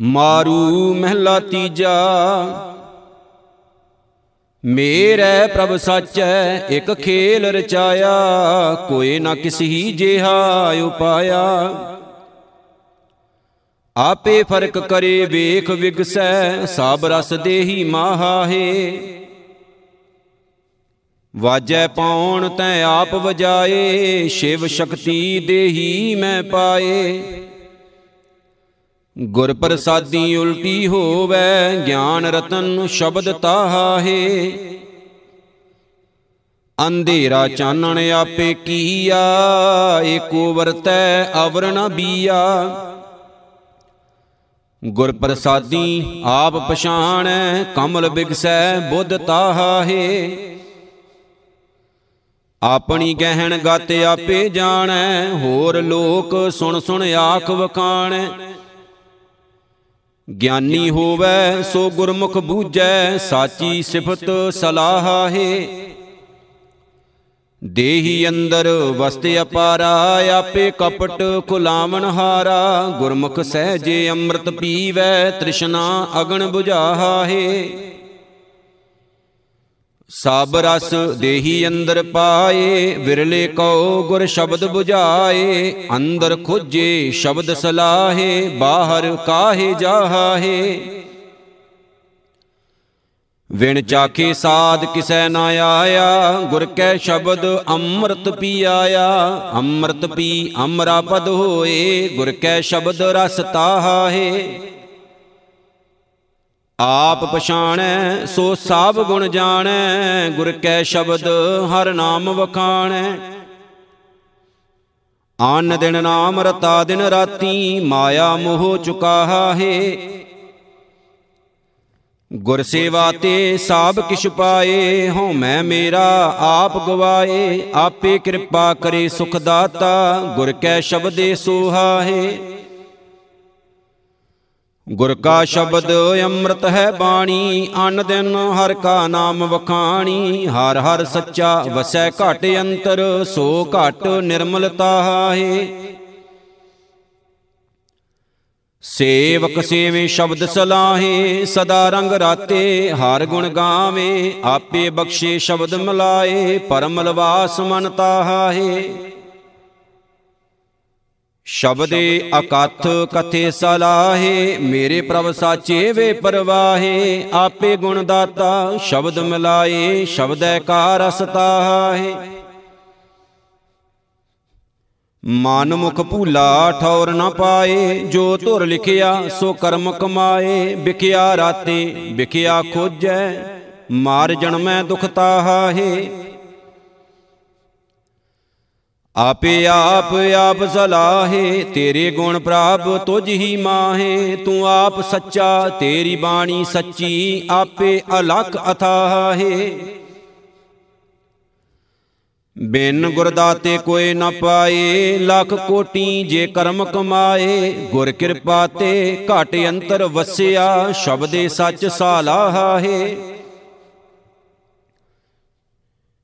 ਮਾਰੂ ਮਹਿਲਾ ਤੀਜਾ। ਮੇਰੇ ਪ੍ਰਭ ਸਾਚੈ ਇਕ ਖੇਲ ਰਚਾਇਆ, ਕੋਈ ਨਾ ਕਿਸਹੀ ਜਿਹਾ ਉਪਾਇਆ। ਆਪੇ ਫ਼ਰਕ ਕਰੇ, ਵੇਖ ਵਿਗਸੈ, ਸਭ ਰਸ ਦੇਹੀ ਮਾਹਾਏ ਵਾਜੈ ਪਾਉਣ ਤੈ ਆਪ ਵਜਾਏ, ਸ਼ਿਵ ਸ਼ਕਤੀ ਦੇਹੀ ਮੈਂ ਪਾਏ। ਗੁਰ ਪ੍ਰਸਾਦੀ ਉਲਟੀ ਹੋਵੇ, ਗਿਆਨ ਰਤਨ ਸ਼ਬਦ ਤਾਹਾਏ ਅੰਧੇਰਾ ਚਾਨਣ ਆਪੇ ਕੀਆ, ਏਕੋ ਵਰਤੈ ਅਵਰ ਨ ਬੀਆ। ਗੁਰ ਪ੍ਰਸਾਦੀ ਆਪ ਪਛਾਣੈ, ਕਮਲ ਬਿਗਸੈ ਬੁੱਧ ਤਾਹਾਏ ਆਪਣੀ ਗਹਿਣ ਗਤ ਆਪੇ ਜਾਣੈ, ਹੋਰ ਲੋਕ ਸੁਣ ਸੁਣ ਆਖ ਵਖਾਣੈ। ਗਿਆਨੀ ਹੋਵੇ ਸੋ ਗੁਰਮੁਖ ਬੂਝੈ ਸਾਚੀ ਸਿਫਤ ਸਲਾਹ ਹੈ। ਦੇਹੀ ਅੰਦਰ ਵਸਤ ਅਪਾਰਾ ਆਪੇ ਕਪਟ ਕੁਲਾਵਣ ਹਾਰਾ। ਗੁਰਮੁਖ ਸਹਜੇ ਅੰਮ੍ਰਿਤ ਪੀਵੈ ਤ੍ਰਿਸ਼ਨਾ ਅਗਣ 부ਝਾਹਾ ਹੈ। ਸਭ ਰਸ ਦੇਹੀ ਅੰਦਰ ਪਾਏ, ਵਿਰਲੇ ਕਉ ਗੁਰ ਸ਼ਬਦ 부ਝਾਏ ਅੰਦਰ ਖੋਜੇ ਸ਼ਬਦ ਸਲਾਹੇ, ਬਾਹਰ ਕਾਹੇ ਜਾਹੇ ਵਿਣ ਚਾਖੇ ਸਾਧ ਕਿਸੈ ਨਾ ਆਇਆ, ਗੁਰ ਕੈ ਸ਼ਬਦ ਅੰਮ੍ਰਿਤ ਪੀਆਇਆ, ਅੰਮ੍ਰਿਤ ਪੀ ਅਮਰਾ ਪਦ ਹੋਏ, ਗੁਰ ਕੈ ਸ਼ਬਦ ਰਸ ਤਾਹਾਏ ਆਪ ਪਛਾਣੈ, ਸੋ ਸਭ ਗੁਣ ਜਾਣੈ, ਗੁਰ ਕੈ ਸ਼ਬਦ ਹਰ ਨਾਮ ਵਖਾਣੈ। ਆਨ ਦਿਨ ਨਾਮ ਰਤਾ ਦਿਨ ਰਾਤੀ, ਮਾਇਆ ਮੋਹ ਚੁਕਾਹਾ। ਹੈ ਗੁਰ ਸੇਵਾ ਤੇ ਸਾਬ ਕਿਛ ਪਾਏ, ਹਉ ਮੈਂ ਮੇਰਾ ਆਪ ਗਵਾਏ, ਆਪੇ ਕਿਰਪਾ ਕਰੇ ਸੁਖ ਦਾਤਾ, ਗੁਰ ਕੈ ਸ਼ਬਦੇ ਸੋਹਾ ਹੈ ਗੁਰ ਕਾ ਸ਼ਬਦ ਅੰਮ੍ਰਿਤ ਹੈ ਬਾਣੀ, ਅਨ ਦਿਨ ਹਰ ਕਾ ਨਾਮ ਵਖਾਣੀ, ਹਰ ਹਰ ਸੱਚਾ ਵਸੈ ਘਟ ਅੰਤਰ, ਸੋ ਘਟ ਨਿਰਮਲਤਾ ਹੈ। ਸੇਵਕ ਸੇਵੇ ਸ਼ਬਦ ਸਲਾਹੇ, ਸਦਾ ਰੰਗ ਰਾਤੇ ਹਰ ਗੁਣ ਗਾਵੇ, ਆਪੇ ਬਖਸ਼ੇ ਸ਼ਬਦ ਮਲਾਏ, ਪਰਮ ਲਵਾਸ ਮਨ ਤਾਹਾਏ ਸ਼ਬਦੇ ਅਕਥ ਕਥੇ ਸਲਾਹੇ ਮੇਰੇ ਪ੍ਰਭ ਸਾਚੇ ਵੇ ਪਰਵਾਹੇ ਆਪੇ ਗੁਣ ਦਾਤਾ ਸ਼ਬਦ ਮਿਲਾਏ ਸ਼ਬਦੈ ਕਾ ਰਸ ਤਾਹੇ ਮਨ ਮੁਖ ਭੂਲਾ ਠੌਰ ਨਾ ਪਾਏ ਜੋ ਧੁਰ ਲਿਖਿਆ ਸੋ ਕਰਮ ਕਮਾਏ ਵਿਖਿਆ ਰਾਤੇ ਵਿਖਿਆ ਖੋਜੈ। ਮਾਰ ਜਨਮੈ ਦੁਖ ਤਾਹਾਏ ਆਪੇ ਆਪ ਆਪ ਸਲਾਹੇ, ਤੇਰੇ ਗੁਣ ਪ੍ਰਾਪ ਤੁਝ ਹੀ ਮਾਹੇ। ਤੂੰ ਆਪ ਸੱਚਾ, ਤੇਰੀ ਬਾਣੀ ਸੱਚੀ, ਆਪੇ ਅਲਖ ਅਥਾਹੇ। ਬਿਨ ਗੁਰਦਾਤੇ ਕੋਈ ਨ ਪਾਏ, ਲੱਖ ਕੋਟੀ ਜੇ ਕਰਮ ਕਮਾਏ। ਗੁਰ ਕਿਰਪਾ ਤੇ ਘਟ ਅੰਤਰ ਵਸਿਆ, ਸ਼ਬਦੇ ਸੱਚ ਸਾਲਾਹੇ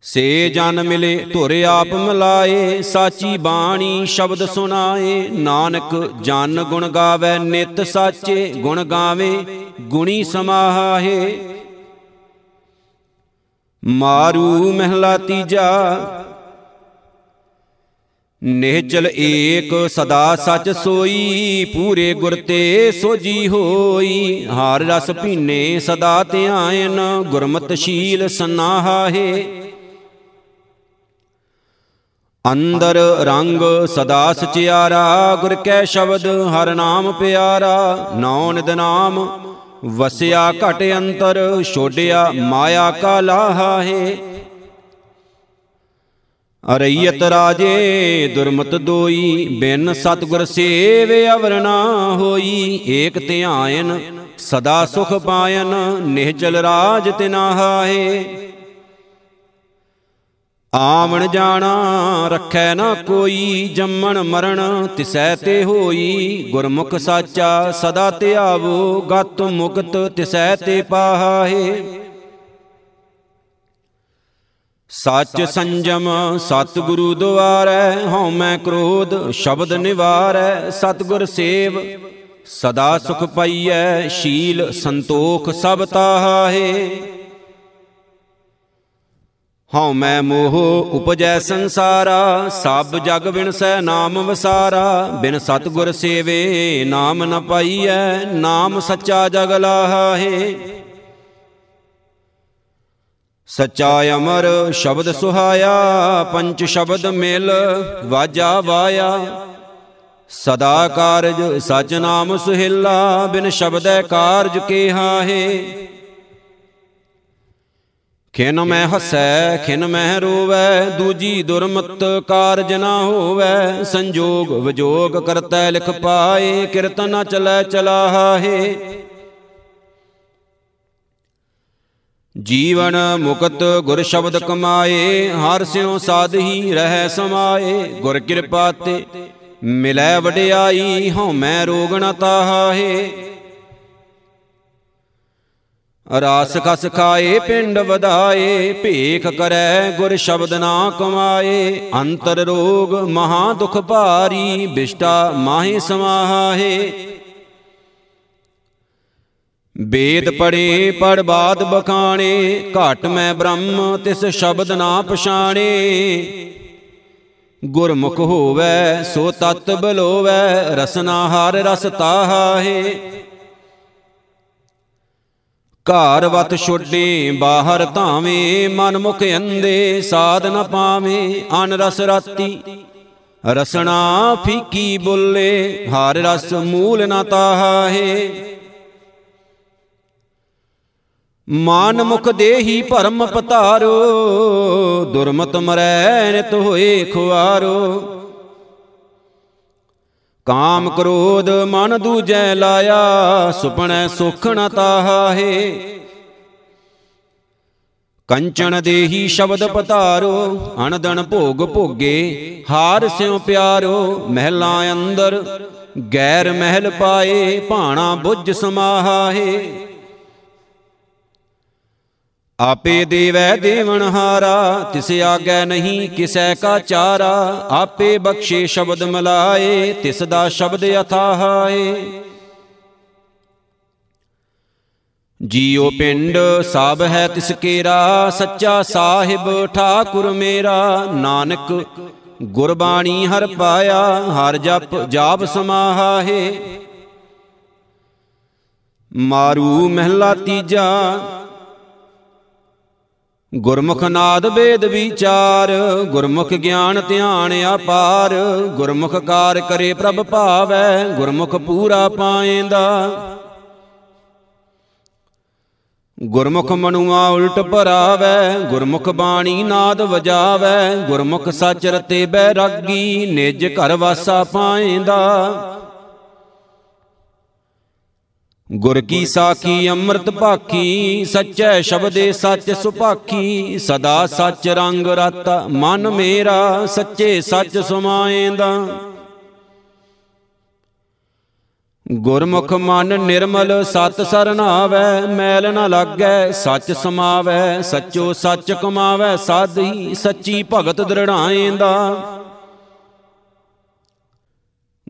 ਸੇ ਜਨ ਮਿਲੇ ਧੁਰ ਆਪ ਮਿਲਾਏ, ਸਾਚੀ ਬਾਣੀ ਸ਼ਬਦ ਸੁਨਾਏ ਨਾਨਕ ਜਨ ਗੁਣ ਗਾਵੇ, ਨਿਤ ਸਾਚੇ ਗੁਣ ਗਾਵੇ, ਗੁਣੀ ਸਮਾਹਾਏ ਮਾਰੂ ਮਹਿਲਾ ਤੀਜਾ, ਨਿਹਚਲ ਏਕ ਸਦਾ ਸਚ ਸੋਈ, ਪੂਰੇ ਗੁਰ ਤੇ ਸੋਜੀ ਹੋਈ। ਹਰ ਰਸ ਪੀਨੇ ਸਦਾ ਧਿਆਨ ਗੁਰਮਤਿ ਸ਼ੀਲ ਸਨਾਹਾਏ ਅੰਦਰ ਰੰਗ ਸਦਾ ਸਚਿਆਰਾ, ਗੁਰ ਕੈ ਸ਼ਬਦ ਹਰ ਨਾਮ ਪਿਆਰਾ। ਨੌ ਨਿਦ ਨਾਮ, ਵਸਿਆ ਘਟ ਅੰਤਰ ਛੋੜਿਆ ਮਾਇਆ ਕਾ ਲਾਹਾ ਹੈ ਅਰਈਤ ਰਾਜੇ, ਦੁਰਮਤ ਦੋਈ, ਬਿਨ ਸਤਗੁਰ ਸੇਵ ਅਵਰ ਨਾ ਹੋਈ। ਏਕ ਧਿਆਨ ਸਦਾ ਸੁਖ ਪਾਇਨ ਨਿਹਚਲ ਰਾਜ ਤਿਨਾ ਹੈ ਆਵਣ ਜਾਣਾ ਰੱਖੈ ਨਾ ਕੋਈ, ਜੰਮਣ ਮਰਨ ਤਿਸੈ ਤੇ ਹੋਈ। ਗੁਰਮੁਖ ਸਾਚਾ ਸਦਾ ਧਿਆਵੋ ਗਤ ਮੁਕਤ ਤਿਸੈ ਤੇ ਪਾਹੇ ਸੱਚ ਸੰਜਮ ਸਤਿਗੁਰੂ ਦੁਆਰੈ, ਹਉ ਮੈਂ ਕ੍ਰੋਧ ਸ਼ਬਦ ਨਿਵਾਰੈ। ਸਤਿਗੁਰ ਸੇਵ ਸਦਾ ਸੁਖ ਪਈਐ, ਸ਼ੀਲ ਸੰਤੋਖ ਸਭ ਤਾਹੇ ਹਉ ਮੈਂ ਮੋਹ ਉਪਜੈ ਸੰਸਾਰਾ, ਸਭ ਜਗ ਵਿਣਸੈ ਨਾਮ ਵਸਾਰਾ। ਬਿਨ ਸਤਗੁਰ ਸੇਵੇ ਨਾਮ ਨ ਪਾਈਐ, ਨਾਮ ਸੱਚਾ ਜਗ ਲਾਹੇ। ਸਚਾ ਅਮਰ ਸ਼ਬਦ ਸੁਹਾਇਆ ਪੰਚ ਸ਼ਬਦ ਮਿਲ ਵਾਜਾ ਵਾਇਆ। ਸਦਾ ਕਾਰਜ ਸਚ ਨਾਮ ਸੁਹਿਲਾ, ਬਿਨ ਸ਼ਬਦੈ ਕਾਰਜ ਕੇ ਹਾਹੇ। ਖਿਨ ਮੈਂ ਹਸੈ ਖਿਨ ਮੈਂ ਰੋਵੈ ਦੂਜੀ ਦੁਰਮਤ ਕਾਰਜ ਨਾ ਹੋਵੈ। ਸੰਜੋਗ ਵਿਜੋਗ ਕਰਤੈ ਲਿਖ ਪਾਏ ਕਿਰਤ ਨ ਚਲੈ ਚਲਾਹੇ। ਜੀਵਨ ਮੁਕਤ ਗੁਰ ਸ਼ਬਦ ਕਮਾਏ ਹਰ ਸਿਉ ਸਾਧਹੀ ਰਹਿ ਸਮਾਏ। ਗੁਰ ਕਿਰਪਾ ਤੇ ਮਿਲੈ ਵਡਿਆਈ ਹਉ ਮੈਂ ਰੋਗ ਨ ਤਾਹੇ ਰਾਸ ਖਸ ਖਾਏ, ਪਿੰਡ ਵਧਾਏ, ਭੇਖ ਕਰੈ, ਗੁਰ ਸ਼ਬਦ ਨਾ ਕਮਾਏ। ਅੰਤਰ ਰੋਗ ਮਹਾ ਦੁਖ ਭਾਰੀ, ਬਿਸ਼ਟਾ ਮਾਹੇ ਸਮਾਹਾਏ ਵੇਦ ਪੜੇ ਪੜ ਬਾਦ ਬਖਾਣੇ, ਘਟ ਮੈਂ ਬ੍ਰਹਮ, ਤਿਸ ਸ਼ਬਦ ਨਾ ਪਛਾਣੇ। ਗੁਰਮੁਖ ਹੋਵੈ, ਸੋ ਤਤ ਬਲੋਵੈ, ਰਸਨਾ ਹਰ ਰਸ ਤਾਹਾਏ ਘਰ ਵਤ ਛੋਡੇ, ਬਾਹਰ ਧਾਵੇਂ, ਮਨ ਮੁਖ ਅੰਦੇ ਸਾਧ ਨ ਪਾਵੇਂ ਅਨ ਰਸ ਰਾਤੀ। ਰਸਣਾ ਫੀਕੀ ਬੁੱਲੇ, ਹਰ ਰਸ ਮੂਲ ਨ ਤਾਹੇ। ਮਾਨ ਮੁਖ ਦੇਹੀ ਭਰਮ ਪਤਾਰੋ, ਦੁਰਮਤ ਮਰੈ ਨਿਤ ਹੋਏ ਖੁਆਰੋ। ਕਾਮ ਕ੍ਰੋਧ ਮਨ ਦੂਜੈ ਲਾਇਆ, ਸੁਪਨੈ ਸੁਖ ਨ ਤਾਹੇ ਕੰਚਨ ਦੇਹੀ ਸ਼ਬਦ ਪਤਾਰੋ, ਅਣਦਣ ਭੋਗ ਭੋਗੇ, ਹਾਰ ਸਿਉ ਪਿਆਰੋ, ਮਹਿਲਾਂ ਅੰਦਰ ਗੈਰ ਮਹਿਲ ਪਾਏ, ਭਾਣਾ ਬੁੱਝ ਸਮਾਹਾਏ ਆਪੇ ਦੇਵੈ ਦੇਵਨ ਹਾਰਾ, ਤਿਸ ਆਗੈ ਨਹੀਂ ਕਿਸੈ ਕਾ ਚਾਰਾ। ਆਪੇ ਬਖਸ਼ੇ ਸ਼ਬਦ ਮਲਾਏ, ਤਿਸ ਦਾ ਸ਼ਬਦ ਅਥਾਹਾਏ ਜੀਉ ਪਿੰਡ ਸਭ ਹੈ ਤਿਸ ਕੇਰਾ, ਸੱਚਾ ਸਾਹਿਬ ਠਾਕੁਰ ਮੇਰਾ। ਨਾਨਕ ਗੁਰਬਾਣੀ ਹਰ ਪਾਇਆ, ਹਰ ਜਪ ਜਾਪ ਸਮਾਹਾਏ ਮਾਰੂ ਮਹਿਲਾ ਤੀਜਾ ਗੁਰਮੁਖ ਨਾਦ ਵੇਦ ਵਿਚਾਰ, ਗੁਰਮੁਖ ਗਿਆਨ ਧਿਆਨ ਆਪਾਰ ਗੁਰਮੁਖ ਕਾਰ ਕਰੇ ਪ੍ਰਭ ਭਾਵੈ, ਗੁਰਮੁਖ ਪੂਰਾ ਪਾਏਂਦਾ। ਗੁਰਮੁਖ ਮਨੁਆ ਉਲਟ ਭਰਾਵੈ, ਗੁਰਮੁਖ ਬਾਣੀ ਨਾਦ ਵਜਾਵੈ, ਗੁਰਮੁਖ ਸੱਚ ਰਤੇ ਬੈਰਾਗੀ ਨਿਜ ਘਰ ਵਾਸਾ ਪਾਏਂਦਾ। ਗੁਰ ਕੀ ਸਾਖੀ ਅੰਮ੍ਰਿਤ ਭਾਖੀ ਸੱਚੈ ਸ਼ਬਦੇ ਸੱਚ ਸੁਭਾਖੀ ਸਦਾ ਸੱਚ ਰੰਗ ਰਤਾ ਮਨ ਮੇਰਾ ਸੱਚੇ ਸੱਚ ਸਮਾਏਂਦਾ। ਗੁਰਮੁਖ ਮਨ ਨਿਰਮਲ ਸਤ ਸਰਨਾਵੈ ਮੈਲ ਨ ਲਾਗੈ ਸੱਚ ਸਮਾਵੈ ਸੱਚੋ ਸੱਚ ਕਮਾਵੈ ਸਾਧੀ ਸੱਚੀ ਭਗਤ ਦ੍ਰਿੜਾਏਂਦਾ।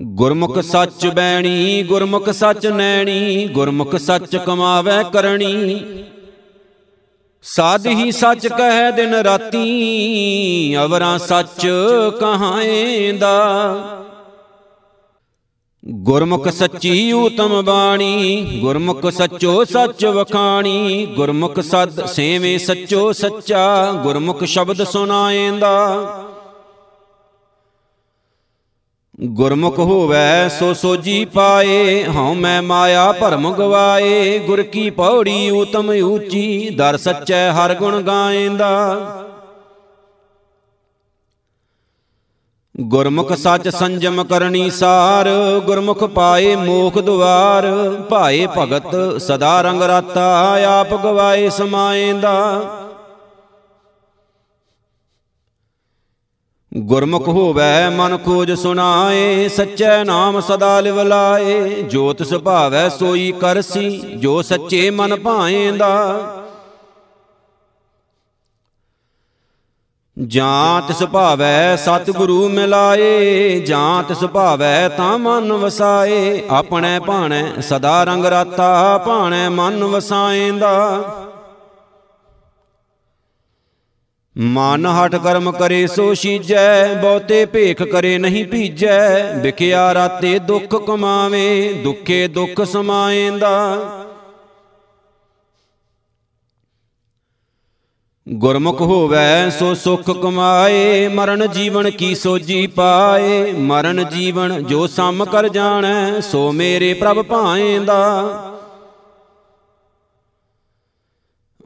ਗੁਰਮੁਖ ਸੱਚ ਬੈਣੀ, ਗੁਰਮੁਖ ਸੱਚ ਨੈਣੀ, ਗੁਰਮੁਖ ਸੱਚ ਕਮਾਵੇ ਕਰਣੀ। ਸਾਧ ਹੀ ਸੱਚ ਕਹੈ ਦਿਨ ਰਾਤੀ, ਅਵਰਾਂ ਸੱਚ ਕਹਾਏਂਦਾ। ਗੁਰਮੁਖ ਸੱਚੀ ਊਤਮ ਬਾਣੀ, ਗੁਰਮੁਖ ਸੱਚੋ ਸੱਚ ਵਖਾਣੀ, ਗੁਰਮੁਖ ਸਦ ਸੇਵੇਂ ਸੱਚੋ ਸੱਚਾ, ਗੁਰਮੁਖ ਸ਼ਬਦ ਸੁਨਾਏਂਦਾ ਗੁਰਮੁਖ ਹੋਵੈ, ਸੋ ਸੋਜੀ ਪਾਏ। ਹਉ ਮੈਂ ਮਾਇਆ ਭਰਮ ਗਵਾਏ ਗੁਰ ਕੀ ਪੌੜੀ ਊਤਮ ਊਚੀ ਦਰ ਸੱਚੈ ਹਰ ਗੁਣ ਗਾਏਂਦਾ ਗੁਰਮੁਖ ਸੱਚ ਸੰਜਮ ਕਰਨੀ ਸਾਰ। ਗੁਰਮੁਖ ਪਾਏ ਮੋਖ ਦੁਆਰ। ਭਾਏ ਭਗਤ ਸਦਾ ਰੰਗ ਰਾਤਾ। ਆਪ ਗਵਾਏ ਸਮਾਏਂਦਾ ਗੁਰਮੁਖ ਹੋਵੈ ਮਨ ਖੋਜ ਸੁਨਾਏ ਸੱਚੇ ਨਾਮ ਸਦਾ ਲਿਵ ਲਾਏ ਜੋਤ ਸੁਭਾਵੈ ਸੋਈ ਕਰਸੀ ਜੋ ਸੱਚੇ ਮਨ ਭਾਏਂਦਾ। ਜਾਂ ਤਿਸ ਭਾਵੈ ਸਤਿਗੁਰੂ ਮਿਲਾਏ ਜਾਂ ਤਿਸ ਭਾਵੈ ਤਾਂ ਮਨ ਵਸਾਏ। ਆਪਣੇ ਭਾਣੈ ਸਦਾ ਰੰਗ ਰਾਤਾ ਭਾਣੈ ਮਨ ਵਸਾਏਂਦਾ। ਮਨ ਹਟ ਕਰਮ ਕਰੇ ਸੋ ਸੀਜੈ, ਬਹੁਤੇ ਭੇਖ ਕਰੇ ਨਹੀਂ ਭੀਜੈ। ਵਿਖਿਆ ਰਾਤੇ ਦੁੱਖ ਕਮਾਵੇ, ਦੁੱਖੇ ਦੁੱਖ ਸਮਾਏਂਦਾ। ਗੁਰਮੁਖ ਹੋਵੈ ਸੋ ਸੁਖ ਕਮਾਏ, ਮਰਨ ਜੀਵਨ ਕੀ ਸੋਜੀ ਪਾਏ। ਮਰਨ ਜੀਵਨ ਜੋ ਸਮ ਕਰ ਜਾਣੈ, ਸੋ ਮੇਰੇ ਪ੍ਰਭ ਭਾਏਂਦਾ।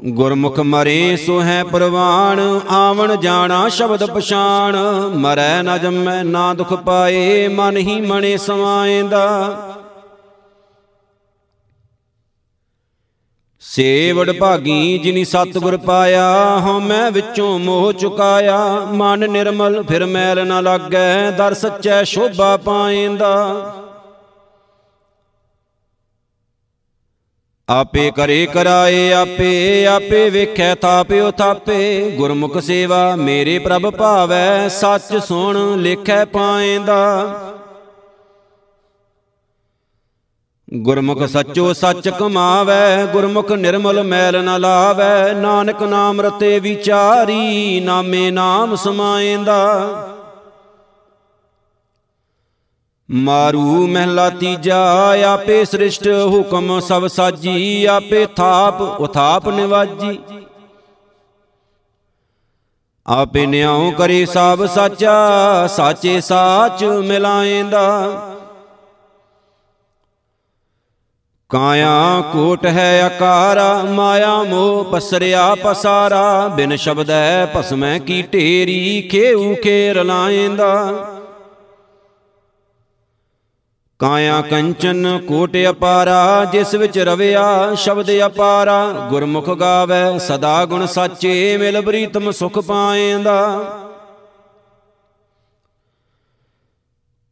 ਗੁਰਮੁਖ ਮਰੇ ਸੋ ਹੈ ਪ੍ਰਵਾਨ ਆਵਣ ਜਾਣਾ ਸ਼ਬਦ ਪਛਾਣ। ਮਰੈ ਨ ਜੰਮੈ, ਨਾ ਦੁਖ ਪਾਏ, ਮਨ ਹੀ ਮਣੇ ਸਮਾਏਂਦਾ। ਸੇਵੜ ਭਾਗੀ ਜਿਨੀ ਸਤਿਗੁਰ ਪਾਇਆ, ਹਉ ਮੈਂ ਵਿੱਚੋਂ ਮੋਹ ਚੁਕਾਇਆ। ਮਨ ਨਿਰਮਲ, ਫਿਰ ਮੈਲ ਨ ਲੱਗੈ, ਦਰ ਸੱਚੈ ਸ਼ੋਭਾ ਪਾਏਂਦਾ। ਆਪੇ ਕਰੇ ਕਰਾਏ, ਆਪੇ ਆਪੇ ਵੇਖੈ ਥਾਪਿਓ ਥਾਪੇ। ਗੁਰਮੁਖ ਸੇਵਾ ਮੇਰੇ ਪ੍ਰਭ ਭਾਵੈ, ਸੱਚ ਸੁਣ, ਲਿਖੈ ਪਾਏਂਦਾ ਗੁਰਮੁਖ ਸੱਚੋ ਸੱਚ ਕਮਾਵੈ, ਗੁਰਮੁਖ ਨਿਰਮਲ ਮੈਲ ਨ ਲਾਵੈ। ਨਾਨਕ ਨਾਮ ਰਤੇ ਵਿਚਾਰੀ, ਨਾਮੇ ਨਾਮ ਸਮਾਏਂਦਾ ਮਾਰੂ ਮਹਿਲਾ ਤੀਜਾ, ਆਪੇ ਸ੍ਰਿਸ਼ਟ ਹੁਕਮ ਸਭ ਸਾਜੀ, ਆਪੇ ਥਾਪ, ਉਥਾਪ ਨਿਵਾਜੀ। ਆਪੇ ਨਿਆਉ ਕਰੇ ਸਭ ਸਾਚਾ, ਸਾਚੇ ਸਾਚ ਮਿਲਾਏਂਦਾ। ਕਾਇਆ ਕੋਟ ਹੈ ਆਕਾਰਾ, ਮਾਇਆ ਮੋਹ ਪਸਰਿਆ ਪਸਾਰਾ, ਬਿਨ ਸ਼ਬਦੈ ਭਸਮੈ ਕੀ ਢੇਰੀ ਖੇਉ ਖੇਰ ਲਾਏਂਦਾ। ਕਾਇਆ ਕੰਚਨ ਕੋਟ ਅਪਾਰਾ, ਜਿਸ ਵਿੱਚ ਰਵਿਆ ਸ਼ਬਦ ਅਪਾਰਾ, ਗੁਰਮੁਖ ਗਾਵੇ, ਸਦਾ ਗੁਣ ਸਾਚੇ, ਮਿਲ ਬਰੀਤਮ ਸੁਖ ਪਾਏਂਦਾ।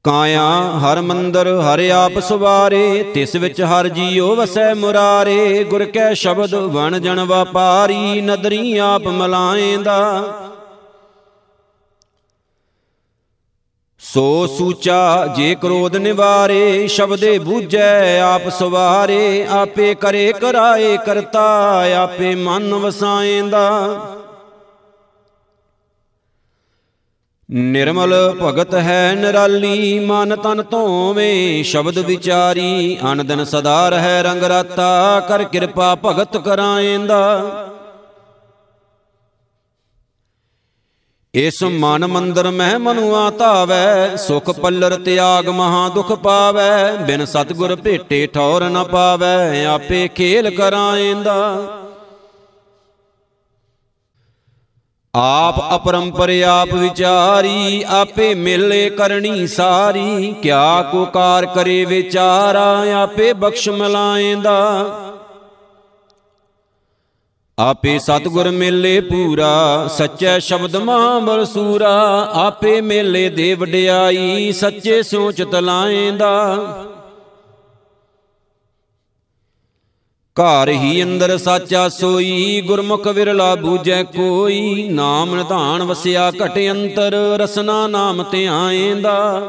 ਕਾਇਆ ਹਰ ਮੰਦਰ, ਹਰ ਆਪ ਸੁਵਾਰੇ, ਤਿਸ ਵਿੱਚ ਹਰ ਜੀਉ ਵਸੈ ਮੁਰਾਰੇ, ਗੁਰ ਕੈ ਸ਼ਬਦ ਵਣ ਜਣ ਵਪਾਰੀ ਨਦਰੀ ਆਪ ਮਲਾਏਂਦਾ। ਸੋ ਸੂਚਾ ਜੇ ਕ੍ਰੋਧ ਨਿਵਾਰੇ, ਸ਼ਬਦੇ ਬੂਝੈ, ਆਪ ਸਵਾਰੇ, ਆਪੇ ਕਰੇ ਕਰਾਏ ਕਰਤਾ, ਆਪੇ ਮਨ ਵਸਾਏਂਦਾ। ਨਿਰਮਲ ਭਗਤ ਹੈ ਨਿਰਾਲੀ, ਮਨ ਤਨ ਧੋਵੇਂ, ਸ਼ਬਦ ਵਿਚਾਰੀ ਅਨ ਦਿਨ ਸਦਾ ਰਹਿ ਰੰਗ ਰਾਤਾ, ਕਰ ਕਿਰਪਾ ਭਗਤ ਕਰਾਏਂਦਾ। ਇਸ ਮਨ ਮੰਦਰ ਮਹਿ ਮਨੁਆ ਧਾਵੈ ਸੁਖ ਪੱਲਰ ਤਿਆਗ ਮਹਾ ਦੁਖ ਪਾਵੈ, ਬਿਨ ਸਤਗੁਰ ਭੇਟੇ ਠੌਰ ਨ ਪਾਵੈ, ਆਪੇ ਖੇਲ ਕਰਾਏਂਦਾ ਆਪ ਅਪਰੰਪਰ ਆਪ ਵਿਚਾਰੀ, ਆਪੇ ਮਿਲੇ ਕਰਨੀ ਸਾਰੀ, ਕਿਆ ਕੋ ਕਾਰ ਕਰੇ ਵਿਚਾਰਾ, ਆਪੇ ਬਖਸ਼ ਮਲਾਏਂਦਾ। ਆਪੇ ਸਤਗੁਰ ਮੇਲੇ ਪੂਰਾ, ਸੱਚੇ ਸ਼ਬਦ ਮਹਾਂਬਲ ਸੂਰਾ। ਆਪੇ ਮੇਲੇ ਦੇ ਵਡਿਆਈ, ਸੱਚੇ ਸੋਚ ਤਲਾਏਂਦਾ। ਘਰ ਹੀ ਅੰਦਰ ਸਾਚਾ ਸੋਈ, ਗੁਰਮੁਖ ਵਿਰਲਾ ਬੂਝੈ ਕੋਈ। ਨਾਮ ਨਿਧਾਨ ਵਸਿਆ ਘਟ ਅੰਤਰ, ਰਸਨਾ ਨਾਮ ਧਿਆਏਂਦਾ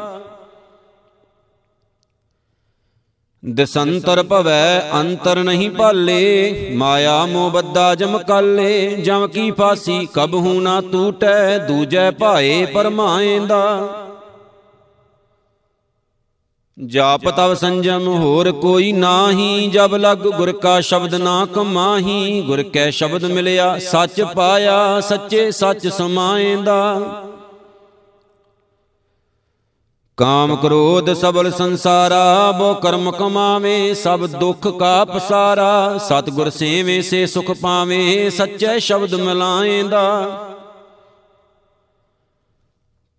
ਦਸੰਤਰ ਭਵੈ, ਅੰਤਰ ਨਹੀਂ ਭਾਲੇ, ਮਾਇਆ ਮੋਹ ਬੱਦਾ ਜਮ ਕਾਲੇ, ਜਮ ਕੀ ਫਾਸੀ ਕਬਹੂ ਨਾ ਟੂਟੈ ਦੂਜੈ ਭਾਏ ਪਰਮਾਏਂਦਾ ਜਾਪ ਤਵ ਸੰਜਮ, ਹੋਰ ਕੋਈ ਨਾਹੀ, ਜਬ ਲਗ ਗੁਰ ਕਾ ਸ਼ਬਦ ਨਾ ਕਮਾਹੀ, ਗੁਰ ਕੈ ਸ਼ਬਦ ਮਿਲਿਆ, ਸੱਚ ਪਾਇਆ, ਸੱਚੇ ਸੱਚ ਸਮਾਏਂਦਾ ਕਾਮ ਕ੍ਰੋਧ ਸਬਲ ਸੰਸਾਰਾ, ਬੋ ਕਰਮ ਕਮਾਵੇ, ਸਭ ਦੁੱਖ ਕਾ ਪਸਾਰਾ ਸਤਿਗੁਰ ਸੇਵੇ, ਸੇ ਸੁਖ ਪਾਵੇ, ਸੱਚੇ ਸ਼ਬਦ ਮਿਲਾਏਂਦਾ।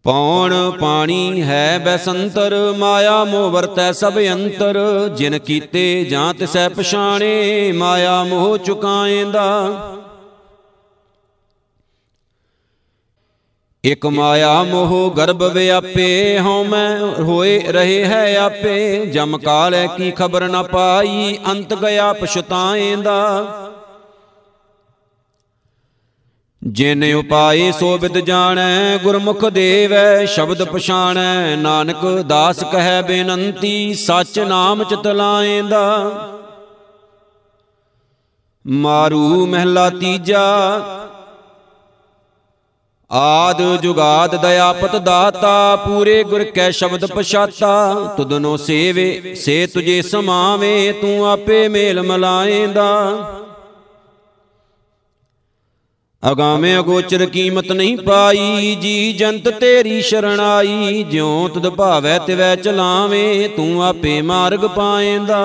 ਪੌਣ ਪਾਣੀ ਹੈ ਬੈਸੰਤਰ, ਮਾਇਆ ਮੋਹ ਵਰਤੈ ਸਭ ਅੰਤਰ। ਜਿਨ ਕੀਤੇ ਜਾਂ ਤਿਸੈ ਪਛਾਣੇ, ਮਾਇਆ ਮੋਹ ਚੁਕਾਏਂਦਾ। ਇਕ ਮਾਇਆ ਮੋਹ ਗਰਭ ਵਿਆਪੇ ਹਉ ਮੈਂ ਹੋਏ ਰਹੇ ਹੈ ਆਪੇ। ਜਮ ਕਾਲ ਕੀ ਖਬਰ ਨ ਪਾਈ, ਅੰਤ ਗਿਆ ਪਛਤਾਏਂਦਾ ਜਿਨ ਉਪਾਏ ਸੋ ਬਿਦ ਜਾਣੈ, ਗੁਰਮੁਖ ਦੇਵੈ, ਸ਼ਬਦ ਪਛਾਣੈ। ਨਾਨਕ ਦਾਸ ਕਹੈ ਬੇਨੰਤੀ, ਸਚ ਨਾਮ ਚਿਤ ਲਾਏਂਦਾ ਮਾਰੂ ਮਹਿਲਾ ਤੀਜਾ ਆਦ ਜੁਗਾਦ ਦਇਆਪਤ ਦਾਤਾ, ਪੂਰੇ ਗੁਰ ਕੈ ਸ਼ਬਦ ਪਛਾਤਾ। ਤੁਧਨੋ ਸੇਵੇ, ਸੇ ਤੁਝੇ ਸਮਾਵੇ, ਤੂੰ ਆਪੇ ਮੇਲ ਮਲਾਏਂਦਾ। ਅਗਾਮੇ ਅਗੋਚਰ ਕੀਮਤ ਨਹੀਂ ਪਾਈ, ਜੀ ਜੰਤ ਤੇਰੀ ਸ਼ਰਣਾਈ, ਜਿਉ ਤਦ ਭਾਵੈ ਤਿਵੈ ਚਲਾਵੇਂ, ਤੂੰ ਆਪੇ ਮਾਰਗ ਪਾਏਂਦਾ।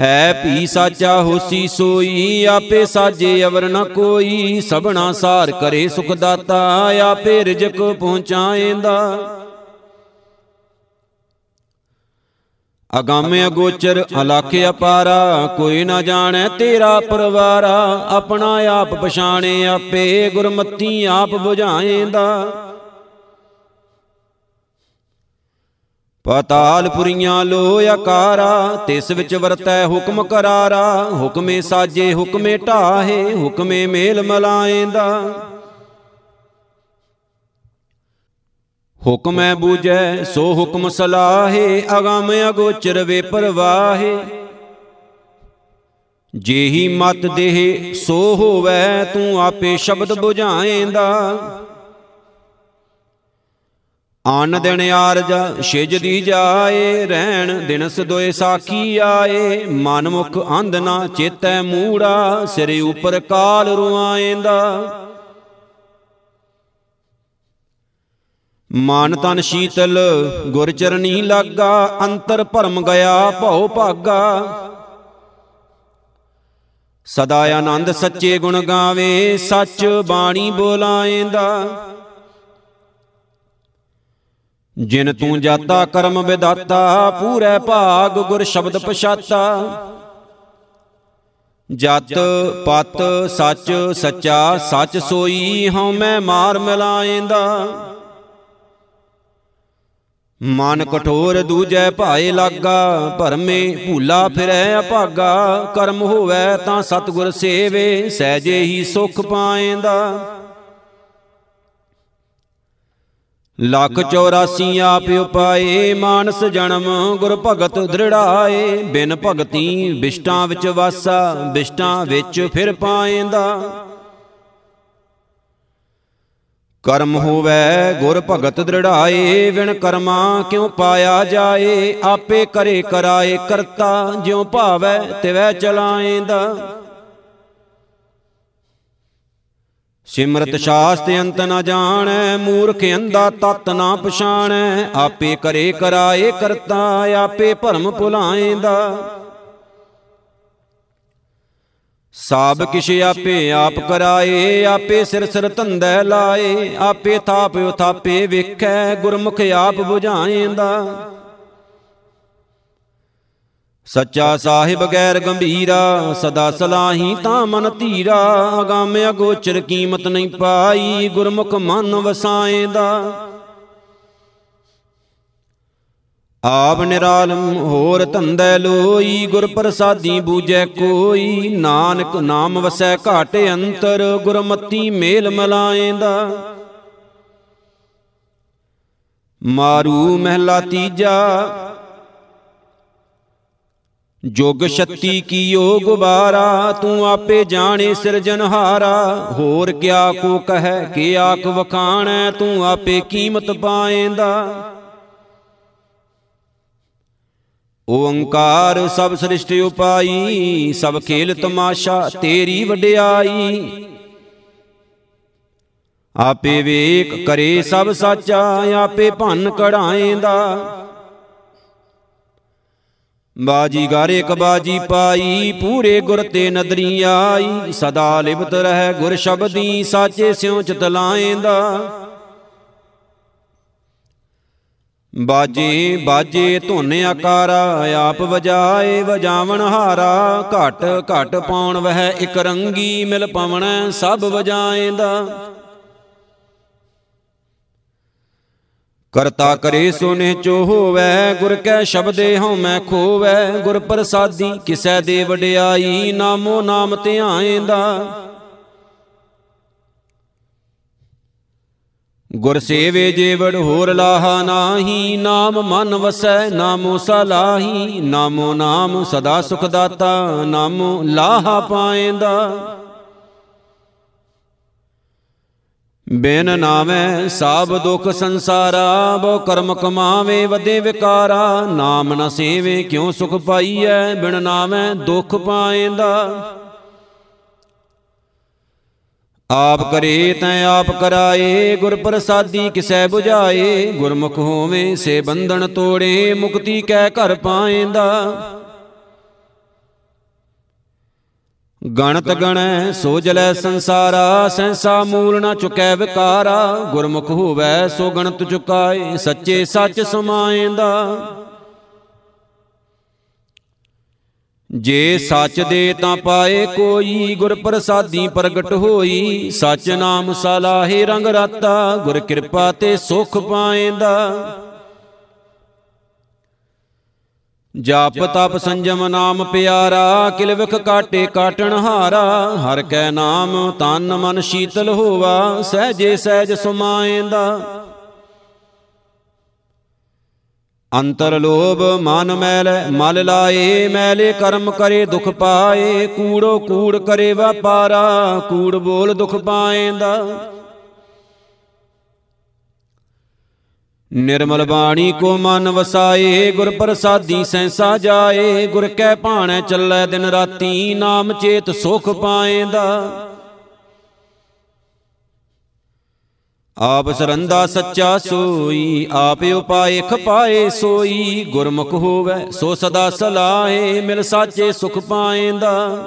ਹੈ ਭੀ ਸਾਚਾ ਹੋਸੀ ਸੋਈ, ਆਪੇ ਸਾਜੇ ਅਵਰ ਨ ਕੋਈ। ਸਭਨਾ ਸਾਰ ਕਰੇ ਸੁਖ ਦਾਤਾ ਆਪੇ ਰਿਜਕ ਪਹੁੰਚਾਏਂਦਾ। ਅਗੰਮ ਅਗੋਚਰ ਅਲਖ ਅਪਾਰਾ, ਕੋਈ ਨਾ ਜਾਣੈ ਤੇਰਾ ਪਰਵਾਰਾ। ਆਪਣਾ ਆਪ ਪਛਾਣੇ, ਆਪੇ ਗੁਰਮਤੀ ਆਪ 부 ਝਾਏਂਦਾ ਪਤਾਲ ਪੁਰੀਆਂ ਲੋ ਆਕਾਰਾ, ਤਿਸ ਵਿੱਚ ਵਰਤੈ ਹੁਕਮ ਕਰਾਰਾ, ਹੁਕਮੇ ਸਾਜੇ, ਹੁਕਮੇ ਢਾਹੇ, ਹੁਕਮੇ ਮੇਲ ਮਲਾਏਂਦਾ। ਹੁਕਮੈ ਬੂਝੈ, ਸੋ ਹੁਕਮ ਸਲਾਹੇ, ਅਗੰਮ ਅਗੋਚਰ ਵੇ ਪਰਵਾਹੇ ਜੇਹੀ ਮਤ ਦੇਹ, ਸੋ ਹੋਵੈ ਤੂੰ ਆਪੇ ਸ਼ਬਦ 부ਝਾਏਂਦਾ ਆਨ ਦਿਨ ਆਰਜ, ਛਿਜ ਦੀ ਜਾਏ, ਰਹਿਣ ਦਿਨਸ ਦੋਏ ਸਾਖੀ ਆਏ। ਮਨ ਮੁਖ ਅੰਧ ਨਾ ਚੇਤੈ ਮੂੜਾ, ਸਿਰ ਉਪਰ ਕਾਲ ਰੁਆਏਂਦਾ ਮਨ ਤਨ ਸ਼ੀਤਲ, ਗੁਰ ਚਰਨੀ ਲਾਗਾ, ਅੰਤਰ ਭਰਮ ਗਿਆ, ਭਉ ਭਾਗਾ। ਸਦਾ ਆਨੰਦ ਸੱਚੇ ਗੁਣ ਗਾਵੇ, ਸੱਚ ਬਾਣੀ ਬੋਲਾਏਂਦਾ ਜਿਨ ਤੂੰ ਜਾਤਾ ਕਰਮ ਵਿਦਾਤਾ ਪੂਰੇ ਭਾਗ ਗੁਰ ਸ਼ਬਦ ਪਛਾਤਾ। ਜਤ ਪਤ ਸੱਚ ਸੱਚਾ ਸੱਚ ਸੋਈ ਹਉ ਮੈਂ ਮਾਰ ਮਿਲਾਏਂਦਾ। ਮਨ ਕਠੋਰ ਦੂਜੈ ਭਾਏ ਲਾਗਾ ਭਰਮੇ ਭੂਲਾ ਫਿਰੈ ਅਭਾਗਾ। ਕਰਮ ਹੋਵੈ ਤਾਂ ਸਤਗੁਰ ਸੇਵੇ ਸਹਿਜੇ ਹੀ ਸੁਖ ਪਾਏਂਦਾ। ਲੱਖ 84 ਆਪ ਉਪਾਏ ਮਾਨਸ ਜਨਮ ਗੁਰ ਭਗਤ ਦ੍ਰਿੜਾਏ। ਬਿਨ ਭਗਤੀ ਬਿਸ਼ਟਾਂ ਵਿੱਚ ਵਾਸਾ ਬਿਸ਼ਟਾਂ ਵਿੱਚ ਫਿਰ ਪਾਏਂਦਾ। ਕਰਮ ਹੋਵੇ ਗੁਰ ਭਗਤ ਦ੍ਰਿੜਾਏ ਵਿਣ ਕਰਮਾ ਕਿਉ ਪਾਇਆ ਜਾਏ? ਆਪੇ ਕਰੇ ਕਰਾਏ ਕਰਤਾ ਜਿਉ ਭਾਵੈ ਤਿਵੈ ਚਲਾਏਂਦਾ। ਸਿਮਰਤ ਸ਼ਾਸਤ ਅੰਤ ਨ ਜਾਣੈ, ਮੂਰਖ ਅੰਦਾ ਤਤ ਨਾ ਪਛਾਣੈ, ਆਪੇ ਕਰੇ ਕਰਾਏ ਕਰਤਾ, ਆਪੇ ਭਰਮ ਭੁਲਾਏਂਦਾ। ਸਾਬ ਕਿਛ ਆਪੇ ਆਪ ਕਰਾਏ, ਆਪੇ ਸਿਰ ਸਿਰ ਧੰਦੈ ਲਾਏ, ਆਪੇ ਥਾਪ ਉਥਾਪੇ ਵੇਖੈ, ਗੁਰਮੁਖ ਆਪ 부ਝਾਏਂਦਾ ਸੱਚਾ ਸਾਹਿਬ ਗੈਰ ਗੰਭੀਰਾ, ਸਦਾ ਸਲਾਹੀ ਤਾਂ ਮਨ ਧੀਰਾ, ਅਗੰਮ ਅਗੋਚਰ ਕੀਮਤ ਨਹੀਂ ਪਾਈ, ਗੁਰਮੁਖ ਮਨ ਵਸਾਏਂਦਾ। ਆਪ ਨਿਰਾਲਮ ਹੋਰ ਧੰਦੈ ਲੋਈ ਗੁਰ ਪ੍ਰਸਾਦੀ ਬੂਝੈ ਕੋਈ, ਨਾਨਕ ਨਾਮ ਵਸੈ ਘਾਟੇ ਅੰਤਰ, ਗੁਰਮਤੀ ਮੇਲ ਮਲਾਏਂਦਾ। ਮਾਰੂ ਮਹਿਲਾ ਤੀਜਾ ਜੋਗ ਸ਼ਕਤੀ ਕੀਓ ਗੁਬਾਰਾ ਤੂੰ ਆਪੇ ਜਾਣੇ ਸਿਰਜਨਹਾਰਾ ਹੋਰ ਕਿਆ ਕੋ ਕਹੈ ਕਿ ਆਖ ਵਖਾਣੈ? ਤੂੰ ਆਪੇ ਕੀਮਤ ਪਾਏਂਦਾ। ਓੰਕਾਰ ਸਭ ਸ੍ਰਿਸ਼ਟਿ ਉਪਾਈ, ਸਭ ਖੇਲ ਤਮਾਸ਼ਾ ਤੇਰੀ ਵਡਿਆਈ। ਆਪੇ ਵੇਖ ਕਰੇ ਸਭ ਸਾਚਾ, ਆਪੇ ਭੰਨ ਕਢਾਏਂਦਾ। ਬਾਜੀ ਗਾਰੇ ਇੱਕ ਬਾਜੀ ਪਾਈ, ਪੂਰੇ ਗੁਰ ਤੇ ਨਦਰੀ ਆਈ। ਸਦਾ ਲਿਵਤ ਰਹਿ ਗੁਰ ਸ਼ਬਦੀ, ਸਾਚੇ ਸਿਉ ਚਿਤ ਲਾਏਂਦਾ। ਬਾਜੇ ਬਾਜੇ ਧੁਨ ਆਕਾਰਾ, ਆਪ ਵਜਾਏ ਵਜਾਵਣ ਹਾਰਾ। ਘਟ ਘਟ ਪਾਉਣ ਵਹਿ ਇਕ ਰੰਗੀ ਮਿਲ ਪਵਣੈ, ਸਭ ਵਜਾਏਂਦਾ। ਕਰਤਾ ਕਰੇ ਸੋ ਨਿਹਚੋ ਹੋਵੈ ਗੁਰ ਕੈ ਸ਼ਬਦੇ ਹਉ ਮੈਂ ਖੋਵੈ। ਗੁਰ ਪ੍ਰਸਾਦੀ ਕਿਸੈ ਦੇ ਵਡਿਆਈ, ਨਾਮੋ ਨਾਮ ਧਿਆਏਂਦਾ ਗੁਰ ਸੇਵੇ ਜੀਵੜ ਹੋਰ ਲਾਹਾ ਨਾਹੀ, ਨਾਮ ਮਨ ਵਸੈ, ਨਾਮੋ ਸਲਾਹੀ ਨਾਮੋ ਨਾਮ ਸਦਾ ਸੁਖ ਦਾਤਾ, ਨਾਮੋ ਲਾਹਾ ਪਾਏਂਦਾ। ਬਿਨ ਨਾਮੈ ਸਭ ਦੁਖ ਸੰਸਾਰਾ ਬੋ ਕਰਮ ਕਮਾਵੇ ਵਦੇ ਵਿਕਾਰਾ। ਨਾਮ ਨ ਸੇਵੇ, ਕਿਉ ਸੁਖ ਪਾਈਐ? ਬਿਨ ਨਾਮੈ ਦੁਖ ਪਾਏਂਦਾ। ਆਪ ਕਰੇ ਤੈ ਆਪ ਕਰਾਏ ਗੁਰ ਪ੍ਰਸਾਦੀ ਕਿਸੈ 부ਝਾਏ ਗੁਰਮੁਖ ਹੋਵੇ, ਸੇ ਬੰਧਨ ਤੋੜੇ, ਮੁਕਤੀ ਕੈ ਘਰ ਪਾਏਂਦਾ। ਗਣਤ ਗਣੈ ਸੋ ਜਲੈ ਸੰਸਾਰਾ ਸੈਂਸਾ ਮੂਲ ਨ ਚੁਕੈ ਵਿਕਾਰਾ। ਗੁਰਮੁਖ ਹੋਵੈ, ਸੋ ਗਣਤ ਚੁਕਾਏ, ਸੱਚੇ ਸੱਚ ਸਮਾਏਂਦਾ। ਜੇ ਸੱਚ ਦੇ ਤਾਂ ਪਾਏ ਕੋਈ ਗੁਰ ਪ੍ਰਸਾਦੀ ਪ੍ਰਗਟ ਹੋਈ। ਸੱਚ ਨਾਮ ਸਲਾਹੇ ਰੰਗ ਰਾਤਾ, ਗੁਰ ਕਿਰਪਾ ਤੇ ਸੁਖ ਪਾਏਂਦਾ। ਜਾਪ ਤਪ ਸੰਜਮ ਨਾਮ ਪਿਆਰਾ ਕਿਲਵਖ ਕਾਟੇ ਕਾਟਣ ਹਾਰਾ ਹਰ ਕੈ ਨਾਮ ਤਨ ਮਨ ਸ਼ੀਤਲ ਹੋਵਾ ਸਹਜੇ ਸਹਿਜ ਸੁਮਾਏਂਦਾ। ਅੰਤਰ ਲੋਭ ਮਨ ਮੈਲ ਮਲ ਲਾਏ ਮੈਲੇ ਕਰਮ ਕਰੇ ਦੁਖ ਪਾਏ ਕੂੜੋ ਕੂੜ ਕਰੇ ਵਪਾਰਾ ਕੂੜ ਬੋਲ ਦੁਖ ਪਾਏਂਦਾ। ਨਿਰਮਲ ਬਾਣੀ ਕੋ ਮਨ ਵਸਾਏ, ਗੁਰ ਪ੍ਰਸਾਦੀ ਸੈਂਸਾ ਜਾਏ, ਗੁਰ ਕੈ ਭਾਣੈ ਚੱਲੈ ਦਿਨ ਰਾਤੀ, ਨਾਮ ਚੇਤ ਸੁਖ ਪਾਏਂਦਾ। ਆਪ ਸਰੰਦਾ ਸੱਚਾ ਸੋਈ, ਆਪ ਉਪਾਏ ਖਪਾਏ ਸੋਈ, ਗੁਰਮੁਖ ਹੋਵੇ ਸੋ ਸਦਾ ਸਲਾਹੇ, ਮਿਲ ਸਾਚੇ ਸੁਖ ਪਾਏਂਦਾ।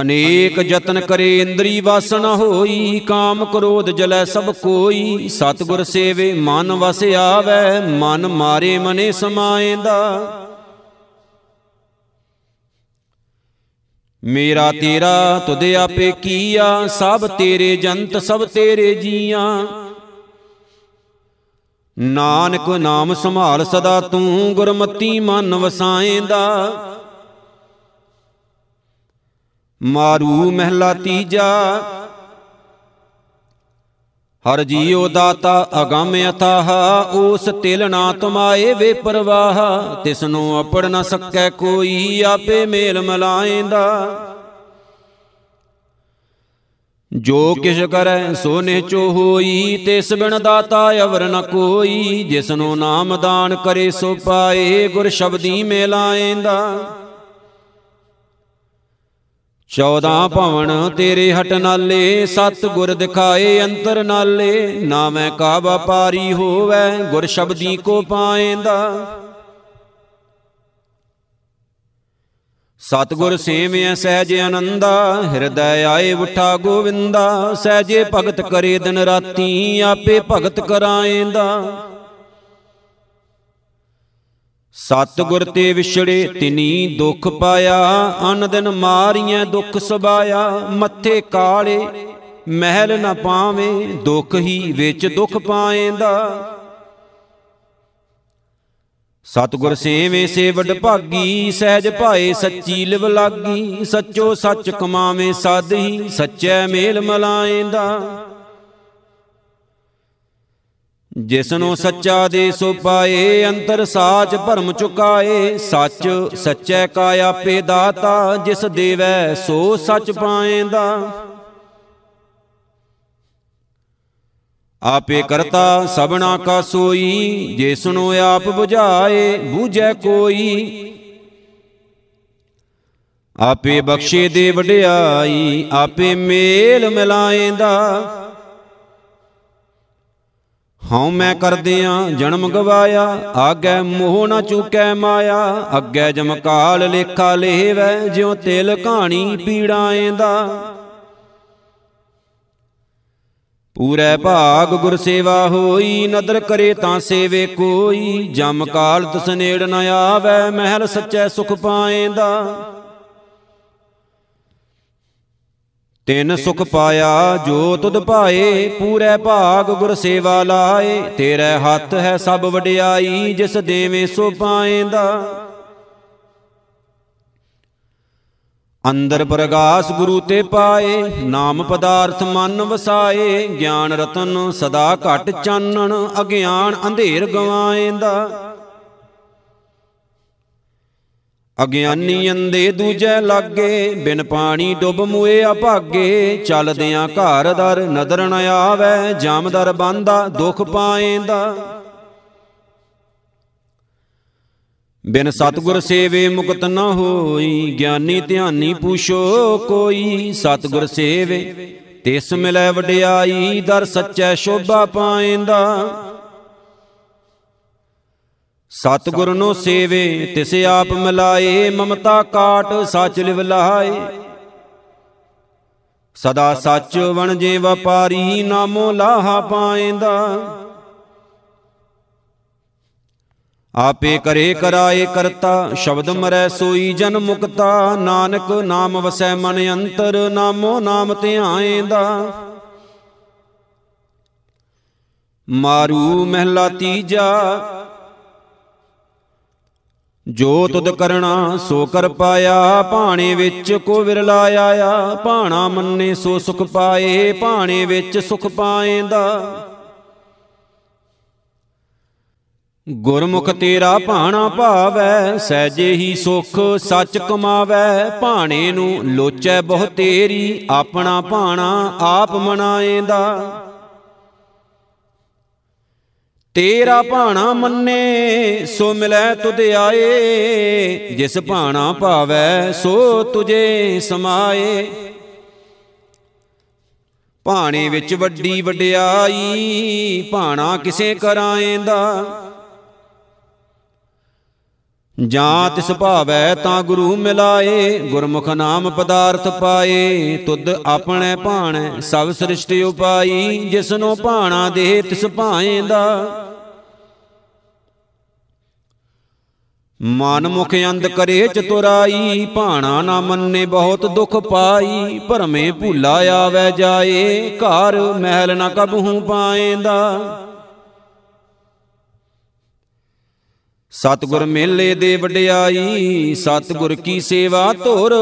ਅਨੇਕ ਯਤਨ ਕਰੇ ਇੰਦਰੀ ਵਾਸਨ ਹੋਈ, ਕਾਮ ਕ੍ਰੋਧ ਜਲੈ ਸਭ ਕੋਈ। ਸਤਿਗੁਰ ਸੇਵੇ ਮਨ ਵਸ ਆਵੈ, ਮਨ ਮਾਰੇ ਮਨੇ ਸਮਾਏਂਦਾ। ਮੇਰਾ ਤੇਰਾ ਤੁਧ ਆਪੇ ਕੀਆ, ਸਭ ਤੇਰੇ ਜੰਤ ਸਭ ਤੇਰੇ ਜੀਆਂ। ਨਾਨਕ ਨਾਮ ਸੰਭਾਲ ਸਦਾ ਤੂੰ ਗੁਰਮਤੀ ਮਨ ਵਸਾਏਂਦਾ। ਮਾਰੂ ਮਹਿਲਾ ਤੀਜਾ। ਹਰ ਜੀਉ ਦਾਤਾ ਅਗੰਮ ਅਥਾਹ, ਉਸ ਤਿਲ ਨਾ ਤੁਮਾਏ ਵੇ ਪਰਵਾਹ। ਤਿਸਨੂੰ ਅਪੜ ਨ ਸਕੈ ਕੋਈ, ਆਪੇ ਮੇਲ ਮਲਾਏਂਦਾ। ਜੋ ਕਿਛ ਕਰੈ ਸੋ ਨਿਚੋ ਹੋਈ, ਤਿਸ ਬਿਨ ਦਾਤਾ ਅਵਰ ਨ ਕੋਈ। ਜਿਸਨੂੰ ਨਾਮ ਦਾਨ ਕਰੇ ਸੋ ਪਾਏ, ਗੁਰ ਸ਼ਬਦੀ ਮੇਲਾਏਂਦਾ। 14 ਭਵਨ ਤੇਰੇ ਹਟ ਨਾਲੇ ਸਤ ਗੁਰ ਦਿਖਾਏ ਅੰਤਰ ਨਾਲੇ ਨਾਵੇਂ ਕਾ ਵਪਾਰੀ ਹੋਵੇ ਗੁਰ ਸ਼ਬਦੀ ਕੋ ਪਾਏਂਦਾ। ਸਤਗੁਰ ਸੇਵਿਆ ਸਹਿਜ ਆਨੰਦਾ ਹਿਰਦੈ ਆਏ ਉਠਾ ਗੋਵਿੰਦਾ ਸਹਿਜੇ ਭਗਤ ਕਰੇ ਦਿਨ ਰਾਤੀ ਆਪੇ ਭਗਤ ਕਰਾਏਂਦਾ। ਸਤਗੁਰ ਤੇ ਵਿਛੜੇ ਤਿਨੀ ਦੁਖ ਪਾਇਆ ਅਨ ਦਿਨ ਮਾਰੀਆਂ ਦੁਖ ਸਬਾਇਆ ਮੱਥੇ ਕਾਲੇ, ਮਹਿਲ ਨਾ ਪਾਵੇਂ, ਦੁਖ ਹੀ ਵਿੱਚ ਦੁਖ ਪਾਏਂਦਾ। ਸਤਗੁਰ ਸੇਵੇਂ ਸੇ ਵਡ ਭਾਗੀ, ਸਹਿਜ ਭਾਏ ਸੱਚੀ ਲਿਵ ਲਾਗੀ, ਸੱਚੋ ਸੱਚ ਕਮਾਵੇਂ ਸਦ ਹੀ, ਸੱਚੈ ਮੇਲ ਮਲਾਏਂਦਾ। ਜਿਸਨੂੰ ਸੱਚਾ ਦੇ ਸੋ ਪਾਏ ਅੰਤਰ ਸਾਚ ਭਰਮ ਚੁਕਾਏ ਸੱਚ ਸੱਚੈ ਕਾ ਆਪੇ ਦਾਤਾ ਜਿਸ ਦੇਵੈ ਸੋ ਸੱਚ ਪਾਏਂਦਾ। ਆਪੇ ਕਰਤਾ ਸਭਨਾ ਕਾ ਸੋਈ ਜਿਸਨੂੰ ਆਪ 부ਝਾਏ ਬੂਝੈ ਕੋਈ। ਆਪੇ ਬਖਸ਼ੇ ਦੇ ਵਡਿਆਈ ਆਪੇ ਮੇਲ ਮਿਲਾਏਂਦਾ। ਹਉ ਮੈਂ ਕਰਦਿਆਂ ਜਨਮ ਗਵਾਇਆ, ਆਗੇ ਮੋਹ ਨਾ ਚੁਕੈ ਮਾਇਆ, ਅੱਗੇ ਜਮਕਾਲ ਲੇਖਾ ਲੇਵੈ, ਜਿਉ ਤਿਲ ਕਹਾਣੀ ਪੀੜਾਏਂਦਾ ਪੂਰੇ ਭਾਗ ਗੁਰ ਸੇਵਾ ਹੋਈ, ਨਦਰ ਕਰੇ ਤਾਂ ਸੇਵੇ ਕੋਈ, ਜਮ ਕਾਲ ਤਸ ਨੇੜ ਨ ਆਵੈ, ਮਹਿਲ ਸੱਚੈ ਸੁਖ ਪਾਏਂਦਾ। ਤਿੰਨ ਸੁਖ ਪਾਇਆ, ਜੋ ਤੁਧ ਭਾਏ, ਪੂਰੇ ਭਾਗ ਗੁਰ ਸੇਵਾ ਲਾਏ। ਤੇਰੇ ਹੱਥ ਹੈ ਸਭ ਵਡਿਆਈ, ਜਿਸ ਦੇਵੇਂ ਸੋ ਪਾਏਂਦਾ। ਅੰਦਰ ਪ੍ਰਗਾਸ ਗੁਰੂ ਤੇ ਪਾਏ, ਨਾਮ ਪਦਾਰਥ ਮਨ ਵਸਾਏ। ਗਿਆਨ ਰਤਨ ਸਦਾ ਘਟ ਚਾਨਣ, ਅਗਿਆਨ ਅੰਧੇਰ ਗਵਾਏਂਦਾ। ਅਗਿਆਨੀ ਅੰਦੇ ਦੂਜੈ ਲਾਗੇ, ਬਿਨ ਪਾਣੀ ਡੁੱਬ ਮੁਏ ਅਭਾਗੇ, ਚੱਲਦਿਆਂ ਘਰ ਦਰ ਨਦਰ ਨ ਆਵੇ ਜਾਮਦਰ ਬੰਦਾ ਦੁਖ ਪਾਏਂਦਾ। ਬਿਨ ਸਤਗੁਰ ਸੇਵੇ ਮੁਕਤ ਨ ਹੋਈ, ਗਿਆਨੀ ਧਿਆਨੀ ਪੁੱਛੋ ਕੋਈ, ਸਤਗੁਰ ਸੇਵੇ, ਤਿਸ ਮਿਲੈ ਵਡਿਆਈ, ਦਰ ਸੱਚੈ ਸ਼ੋਭਾ ਪਾਏਂਦਾ। ਸਤਿਗੁਰ ਨੂੰ ਸੇਵੇ, ਤਿਸ ਆਪ ਮਿਲਾਏ, ਮਮਤਾ ਕਾਟ, ਸੱਚ ਲਿਵ ਲਾਏ। ਸਦਾ ਸੱਚ ਵਣਜੇ ਵਪਾਰੀ, ਨਾਮੋ ਲਾਹਾ ਪਾਏਂਦਾ। ਆਪੇ ਕਰੇ ਕਰਾਏ ਕਰਤਾ, ਸ਼ਬਦ ਮਰੈ ਸੋਈ ਜਨ ਮੁਕਤਾ। ਨਾਨਕ ਨਾਮ ਵਸੈ ਮਨ ਅੰਤਰ, ਨਾਮੋ ਨਾਮ ਧਿਆਏਂਦਾ ਮਾਰੂ ਮਹਿਲਾ ਤੀਜਾ ਜੋ ਤੁਧ ਕਰਣਾ ਸੋ ਕਰ ਪਾਇਆ, ਭਾਣੇ ਵਿੱਚ ਕੋ ਵਿਰਲਾ ਆਇਆ, ਭਾਣਾ ਮੰਨੇ ਸੋ ਸੁਖ ਪਾਏ, ਭਾਣੇ ਵਿੱਚ ਸੁਖ ਪਾਏਂਦਾ। ਗੁਰਮੁਖ ਤੇਰਾ ਭਾਣਾ ਭਾਵੈ, ਸਹਿਜੇ ਹੀ ਸੁਖ ਸੱਚ ਕਮਾਵੈ, ਭਾਣੇ ਨੂੰ ਲੋਚੈ ਬਹੁ ਤੇਰੀ, ਆਪਣਾ ਭਾਣਾ ਆਪ ਮਨਾਏਂਦਾ। ਤੇਰਾ ਭਾਣਾ ਮੰਨੇ ਸੋ ਮਿਲੈ ਤੁਧ ਆਏ। ਜਿਸ ਭਾਣਾ ਭਾਵੈ ਸੋ ਤੁਝੇ ਸਮਾਏ। ਭਾਣੇ ਵਿੱਚ ਵੱਡੀ ਵਡਿਆਈ ਭਾਣਾ ਕਿਸੇ ਕਰਾਏਂਦਾ ਜਾਂ ਤਿਸ ਭਾਵੈ ਤਾਂ ਗੁਰੂ ਮਿਲਾਏ, ਗੁਰਮੁਖ ਨਾਮ ਪਦਾਰਥ ਪਾਏ, ਤੁਧ ਆਪਣੇ ਭਾਣੈ ਸਭ ਸ੍ਰਿਸ਼ਟੀ ਉਪਾਈ, ਜਿਸਨੋ ਭਾਣਾ ਦੇ ਤਿਸ ਭਾਏਂਦਾ ਮਨ ਮੁਖ ਅੰਧ ਕਰੇ ਚਤੁਰਾਈ, ਭਾਣਾ ਨਾ ਮੰਨੇ ਬਹੁਤ ਦੁਖ ਪਾਈ, ਭਰਮੇ ਭੁੱਲਾ ਆਵੇ ਜਾਏ, ਘਰ ਮਹਿਲ ਨਾ ਕਬਹੂ ਪਾਏਂਦਾ ਸਤਗੁਰ ਮੇਲੇ ਦੇ ਵਡਿਆਈ, ਸਤਗੁਰ ਕੀ ਸੇਵਾ ਧੁਰ?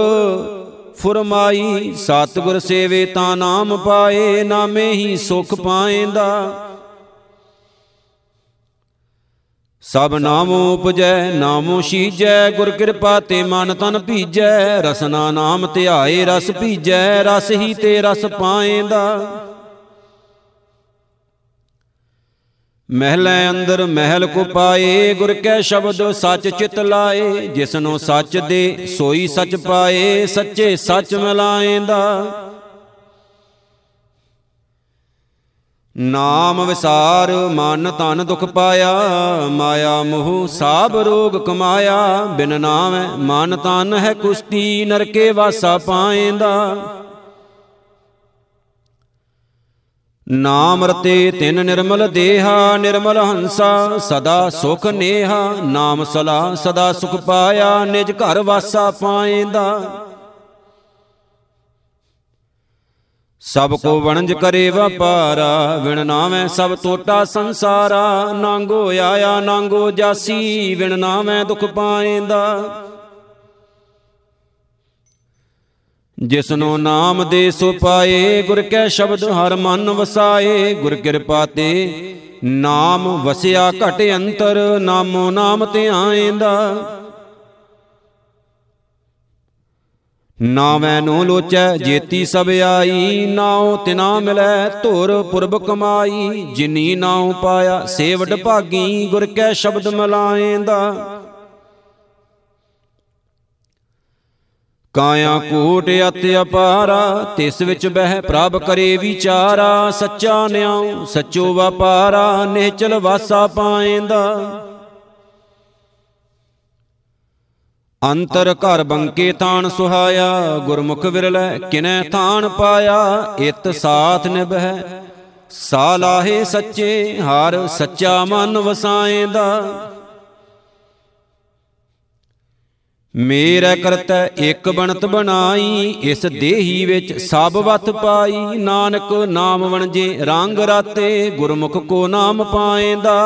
ਫਰਮਾਈ, ਸਤਗੁਰ ਸੇਵੇ ਤਾਂ ਨਾਮ ਪਾਏ, ਨਾਮੇ ਹੀ ਸੁਖ ਪਾਏਂਦਾ। ਸਭ ਨਾਮੋ ਉਪਜੈ, ਨਾਮੋ ਸੀਜੈ, ਗੁਰ ਕਿਰਪਾ ਤੇ ਮਨ ਤਨ ਭੀਜੈ, ਰਸਨਾ ਨਾਮ ਧਿਆਏ ਰਸ ਭੀਜੈ, ਰਸ ਹੀ ਤੇ ਰਸ ਪਾਏਂਦਾ। ਮਹਿਲੇ ਅੰਦਰ ਮਹਿਲ ਕੋ ਪਾਏ, ਗੁਰ ਕੈ ਸ਼ਬਦ ਸੱਚ ਚਿਤ ਲਾਏ, ਜਿਸਨੋ ਸੱਚ ਦੇ ਸੋਈ ਸੱਚ ਪਾਏ, ਸੱਚੇ ਸੱਚ ਮਿਲਾਏਂਦਾ। ਨਾਮ ਵਿਸਾਰ, ਮਨ ਤਨ ਦੁਖ ਪਾਇਆ, ਮਾਇਆ ਮੋਹ ਸਾਬ ਰੋਗ ਕਮਾਇਆ, ਬਿਨ ਨਾਮ ਮਨ ਤਨ ਹੈ ਕੁਸ਼ਤੀ, ਨਰਕੇ ਵਾਸਾ ਪਾਏਂਦਾ। ਨਾਮ ਰਤੇ ਤਿਨ ਨਿਰਮਲ ਦੇਹਾ, ਨਿਰਮਲ ਹੰਸਾ, ਸਦਾ ਸੁਖ ਨੇਹਾ, ਨਾਮ ਸਲਾ ਸਦਾ ਸੁਖ ਪਾਇਆ, ਨਿਜ ਘਰ ਵਾਸਾ ਪਾਏਂਦਾ। ਸਭ ਕੋ ਵਣਜ ਕਰੇ ਵਪਾਰਾ, ਵਿਣ ਨਾਵੇਂ ਸਭ ਟੋਟਾ ਸੰਸਾਰਾ, ਨਾਂਗੋ ਆਇਆ, ਨਾਂਗੋ ਜਾਸੀ, ਵਿਣ ਨਾਵੇਂ ਦੁਖ ਪਾਏਂਦਾ। ਜਿਸਨੋ ਨਾਮ ਦੇ ਸੋ ਪਾਏ, ਗੁਰ ਕੈ ਸ਼ਬਦ ਹਰ ਮਨ ਵਸਾਏ, ਗੁਰ ਕਿਰਪਾ ਤੇ ਨਾਮ ਵਸਿਆ ਘਟ ਅੰਤਰ, ਨਾਮੋ ਨਾਮ ਧਿਆਏਂਦਾ ਨਾਵੇਂ ਨੂੰ ਲੋਚੈ, ਜੇਤੀ ਸਭ ਆਈ, ਨਾਉ ਤਿਨਾ ਮਿਲੈ, ਧੁਰ ਪੁਰਬ ਕਮਾਈ, ਜਿਨੀ ਨਾਉ ਪਾਇਆ ਸੇਵਡ ਭਾਗੀ, ਗੁਰ ਕੈ ਸ਼ਬਦ ਮਲਾਏਂਦਾ ਕਾਇਆ ਕੋਟ ਅਤਿ ਅਪਾਰਾ, ਤਿਸ ਵਿੱਚ ਬਹਿ ਪ੍ਰਭ ਕਰੇ ਵਿਚਾਰਾ, ਸੱਚਾ ਨਿਆਉ, ਸੱਚੋ ਵਪਾਰਾ, ਨਿਹਚਲ ਵਾਸਾ ਪਾਏਂਦਾ। ਅੰਤਰ ਘਰ ਬੰਕੇ ਤਾਣ ਸੁਹਾਇਆ, ਗੁਰਮੁਖ ਵਿਰਲੇ ਕਿਨੈ ਥਾਨ ਪਾਇਆ, ਇਤ ਸਾਥ ਨਿਭੈ ਸਾਲਾਹੇ ਸੱਚੇ ਹਰ ਸੱਚਾ ਮਨ ਵਸਾਏਂਦਾ। ਮੇਰਾ ਕਰਤਾ ਇੱਕ ਬਣਤ ਬਣਾਈ, ਇਸ ਦੇਹੀ ਵਿੱਚ ਸਭ ਵਤ ਪਾਈ। ਨਾਨਕ ਨਾਮ ਵਣਜੇ ਰੰਗ ਰਾਤੇ, ਗੁਰਮੁਖ ਕੋ ਨਾਮ ਪਾਏਂਦਾ।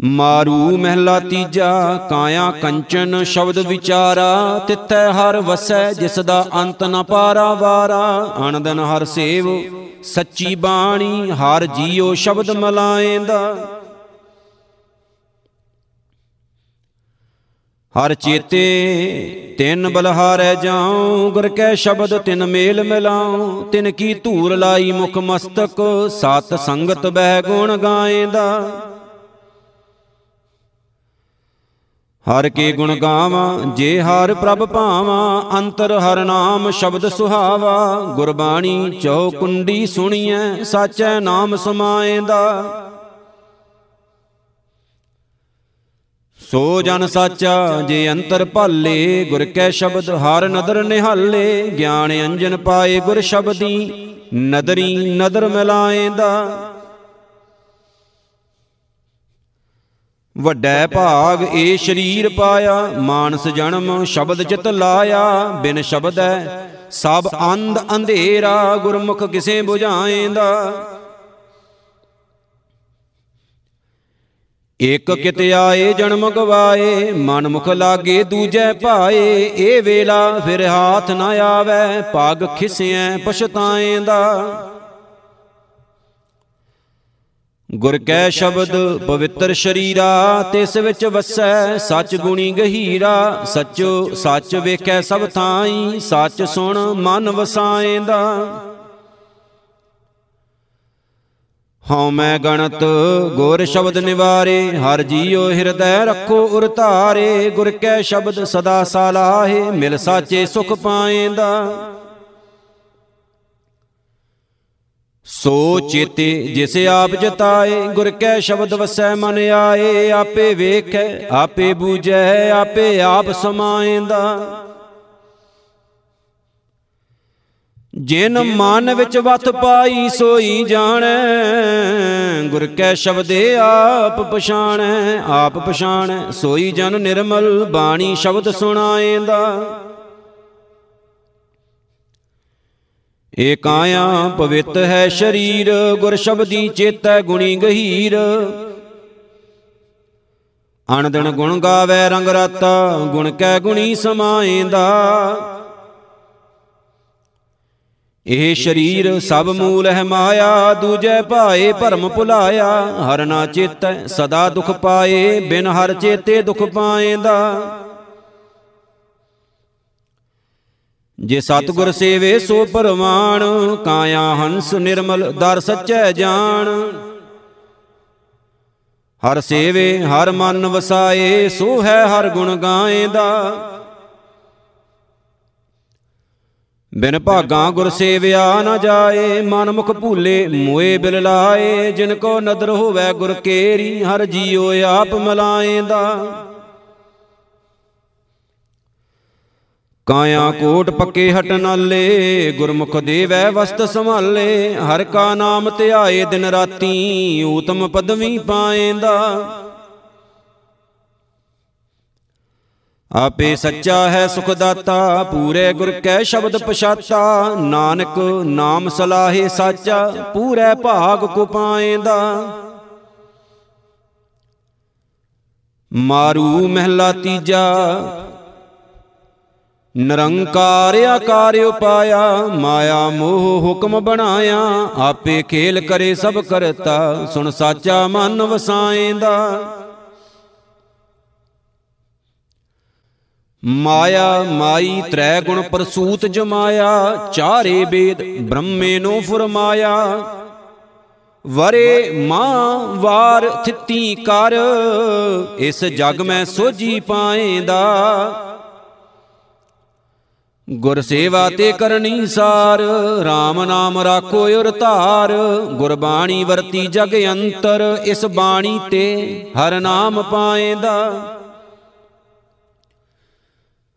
ਮਾਰੂ ਮਹਿਲਾ ਤੀਜਾ, ਕਾਇਆ ਕੰਚਨ ਸ਼ਬਦ ਵਿਚਾਰਾ। ਤਿੱਥੈ ਹਰ ਵਸੈ, ਜਿਸ ਦਾ ਅੰਤ ਨ ਪਾਰਾ ਵਾਰਾ। ਅਨੰਦਨ ਹਰ ਸੇਵ, ਸੱਚੀ ਬਾਣੀ, ਹਰ ਜੀਉ ਸ਼ਬਦ ਮਲਾਏਂਦਾ। ਹਰ ਚੇਤੇ ਤਿੰਨ ਬਲਹਾਰੈ ਜਾਉ ਗੁਰ ਕੈ ਸ਼ਬਦ ਤਿਨ ਮੇਲ ਮਿਲਾਉ ਤਿਨ ਕੀ ਧੂਰ ਲਾਈ ਮੁਖ ਮਸਤਕ ਸਤ ਸੰਗਤ ਬਹਿ ਗੁਣ ਗਾਏਂਦਾ। ਹਰ ਕੇ ਗੁਣ ਗਾਵਾਂ ਜੇ ਹਰ ਪ੍ਰਭ ਭਾਵਾਂ ਅੰਤਰ ਹਰ ਨਾਮ ਸ਼ਬਦ ਸੁਹਾਵਾ। ਗੁਰਬਾਣੀ ਚਉ ਕੁੰਡੀ ਸੁਣੀਐ ਸਾਚੈ ਨਾਮ ਸਮਾਏਂਦਾ। ਸੋ ਜਨ ਸਾਚਾ ਜੇ ਅੰਤਰ ਭਾਲੇ, ਗੁਰ ਕੈ ਸ਼ਬਦ ਹਰ ਨਦਰ ਨਿਹਾਲੇ, ਗਿਆਨ ਅੰਜਨ ਪਾਏ ਗੁਰ ਸ਼ਬਦੀ, ਨਦਰੀ ਨਦਰ ਮਿਲਾਏਂਦਾ। ਵੱਡਾ ਭਾਗ ਏ ਸ਼ਰੀਰ ਪਾਇਆ, ਮਾਨਸ ਜਨਮ ਸ਼ਬਦ ਚਿਤ ਲਾਇਆ, ਬਿਨ ਸ਼ਬਦੈ ਸਭ ਅੰਧ ਅੰਧੇਰਾ, ਗੁਰਮੁਖ ਕਿਸੇ 부 ਇਕ ਕਿਤ ਆਏ ਜਨਮ ਗਵਾਏ ਮਨ ਮੁਖ ਲਾਗੇ ਦੂਜੈ ਭਾਏ, ਇਹ ਵੇਲਾ ਫਿਰ ਹਾਥ ਨਾ ਆਵੇ ਪਗ ਖਿਸਿਐ ਪਛਤਾਏਂਦਾ ਗੁਰ ਕੈ ਸ਼ਬਦ ਪਵਿੱਤਰ ਸ਼ਰੀਰਾ, ਤਿਸ ਵਿੱਚ ਵਸੈ ਸੱਚ ਗੁਣੀ ਗਹੀਰਾ, ਸੱਚੋ ਸੱਚ ਵੇਖੈ ਸਭ ਥਾਈ, ਸੱਚ ਸੁਣ ਮਨ ਵਸਾਏਂਦਾ ਹਉ ਮੈਂ ਗਣਤ, ਗੁਰ ਸ਼ਬਦ ਨਿਵਾਰੇ, ਹਰ ਜੀਉ ਹਿਰਦੈ ਰੱਖੋ ਉਰ ਧਾਰੇ, ਗੁਰ ਕੈ ਸ਼ਬਦ ਸਦਾ ਸਾਲਾਹੇ, ਮਿਲ ਸਾਚੇ ਸੁਖ ਪਾਏਂਦਾ। ਸੋ ਚੇਤੇ ਜਿਸ ਆਪ ਜਤਾਏ, ਗੁਰ ਕੈ ਸ਼ਬਦ ਵਸੈ ਮਨ ਆਏ, ਆਪੇ ਵੇਖੈ, ਆਪੇ ਬੂਝੈ, ਆਪੇ ਆਪ ਸਮਾਏਂਦਾ। ਜਿਨ ਮਨ ਵਿੱਚ ਵਤ ਪਾਈ ਸੋਈ ਜਾਣੈ ਗੁਰ ਕੈ ਸ਼ਬਦੇ ਆਪ ਪਛਾਣੈ ਆਪ ਪਛਾਣੈ। ਸੋਈ ਜਨ ਨਿਰਮਲ ਬਾਣੀ ਸ਼ਬਦ ਸੁਣਾਏਂਦਾ। ਏ ਕਾਇਆ ਪਵਿੱਤ ਹੈ ਸ਼ਰੀਰ ਗੁਰ ਸ਼ਬਦੀ ਚੇਤੈ ਗੁਣੀ ਗਹੀਰ। ਅਣਦਣ ਗੁਣ ਗਾਵੇ ਰੰਗ ਰਾਤਾ ਗੁਣ ਕੈ ਗੁਣੀ ਸਮਾਏਂਦਾ। ਇਹ ਸ਼ਰੀਰ ਸਭ ਮੂਲ ਹੈ ਮਾਇਆ ਦੂਜੈ ਭਾਏ ਭਰਮ ਭੁਲਾਇਆ। ਹਰ ਨਾ ਚੇਤੈ ਸਦਾ ਦੁਖ ਪਾਏ ਬਿਨ ਹਰ ਚੇਤੇ ਦੁਖ ਪਾਏਂਦਾ। ਜੇ ਸਤਗੁਰ ਸੇਵੇ ਸੋ ਪਰਮਾਨ ਕਾਇਆ ਹੰਸ ਨਿਰਮਲ ਦਰ ਸੱਚੈ ਜਾਣ। ਹਰ ਸੇਵੇ ਹਰ ਮਨ ਵਸਾਏ ਸੋ ਹੈ ਹਰ ਗੁਣ ਗਾਏਂਦਾ। ਬਿਨ ਭਾਗਾ ਗੁਰ ਸੇਵਿਆ ਨ ਜਾਏ, ਮਨ ਮੁਖ ਭੂਲੇ ਮੋਏ ਬਿਲ ਲਾਏ। ਜਿਨ ਕੋ ਨਦਰ ਹੋਵੇ ਗੁਰ ਕੇਰੀ, ਹਰ ਜੀਉ ਆਪ ਮਲਾਏਂਦਾ। ਕਾਇਆ ਕੋਟ ਪੱਕੇ ਹਟ ਨਾਲੇ ਗੁਰਮੁਖ ਦੇਵੈ ਵਸਤ ਸੰਭਾਲੇ। ਹਰ ਕਾ ਨਾਮ ਧਿਆਏ ਦਿਨ ਰਾਤੀ, ਊਤਮ ਪਦਵੀ ਪਾਏਂਦਾ। ਆਪੇ ਸੱਚਾ ਹੈ ਸੁਖ ਦਾਤਾ ਪੂਰੇ ਗੁਰ ਕੈ ਸ਼ਬਦ ਪਛਾਤਾ। ਨਾਨਕ ਨਾਮ ਸਲਾਹੇ ਸਾਚਾ, ਪੂਰੇ ਭਾਗ ਕੋ ਪਾਏਂਦਾ। ਮਾਰੂ ਮਹਿਲਾ ਤੀਜਾ, ਨਿਰੰਕਾਰ ਆਕਾਰ ਉਪਾਇਆ, ਮਾਇਆ ਮੋਹ ਹੁਕਮ ਬਣਾਇਆ। ਆਪੇ ਖੇਲ ਕਰੇ ਸਭ ਕਰਤਾ, ਸੁਣ ਸਾਚਾ ਮਨ ਵਸਾਏਂਦਾ। ਮਾਇਆ ਮਾਈ ਤ੍ਰੈ ਗੁਣ ਪ੍ਰਸੂਤ ਜਮਾਇਆ, ਚਾਰੇ ਬੇਦ ਬ੍ਰਹਮੇ ਨੂੰ ਫਰਮਾਇਆ। ਵਰੇ ਮਾਂ ਵਾਰ ਥਿੱਤੀ ਕਰ, ਇਸ ਜਗ ਮੈਂ ਸੋਜੀ ਪਾਏਂਦਾ। ਗੁਰ ਸੇਵਾ ਤੇ ਕਰਨੀ ਸਾਰ RAM ਨਾਮ ਰਾਖੋ ਉਰ ਧਾਰ, ਗੁਰਬਾਣੀ ਵਰਤੀ ਜਗ ਅੰਤਰ, ਇਸ ਬਾਣੀ ਤੇ ਹਰ ਨਾਮ ਪਾਏਂਦਾ।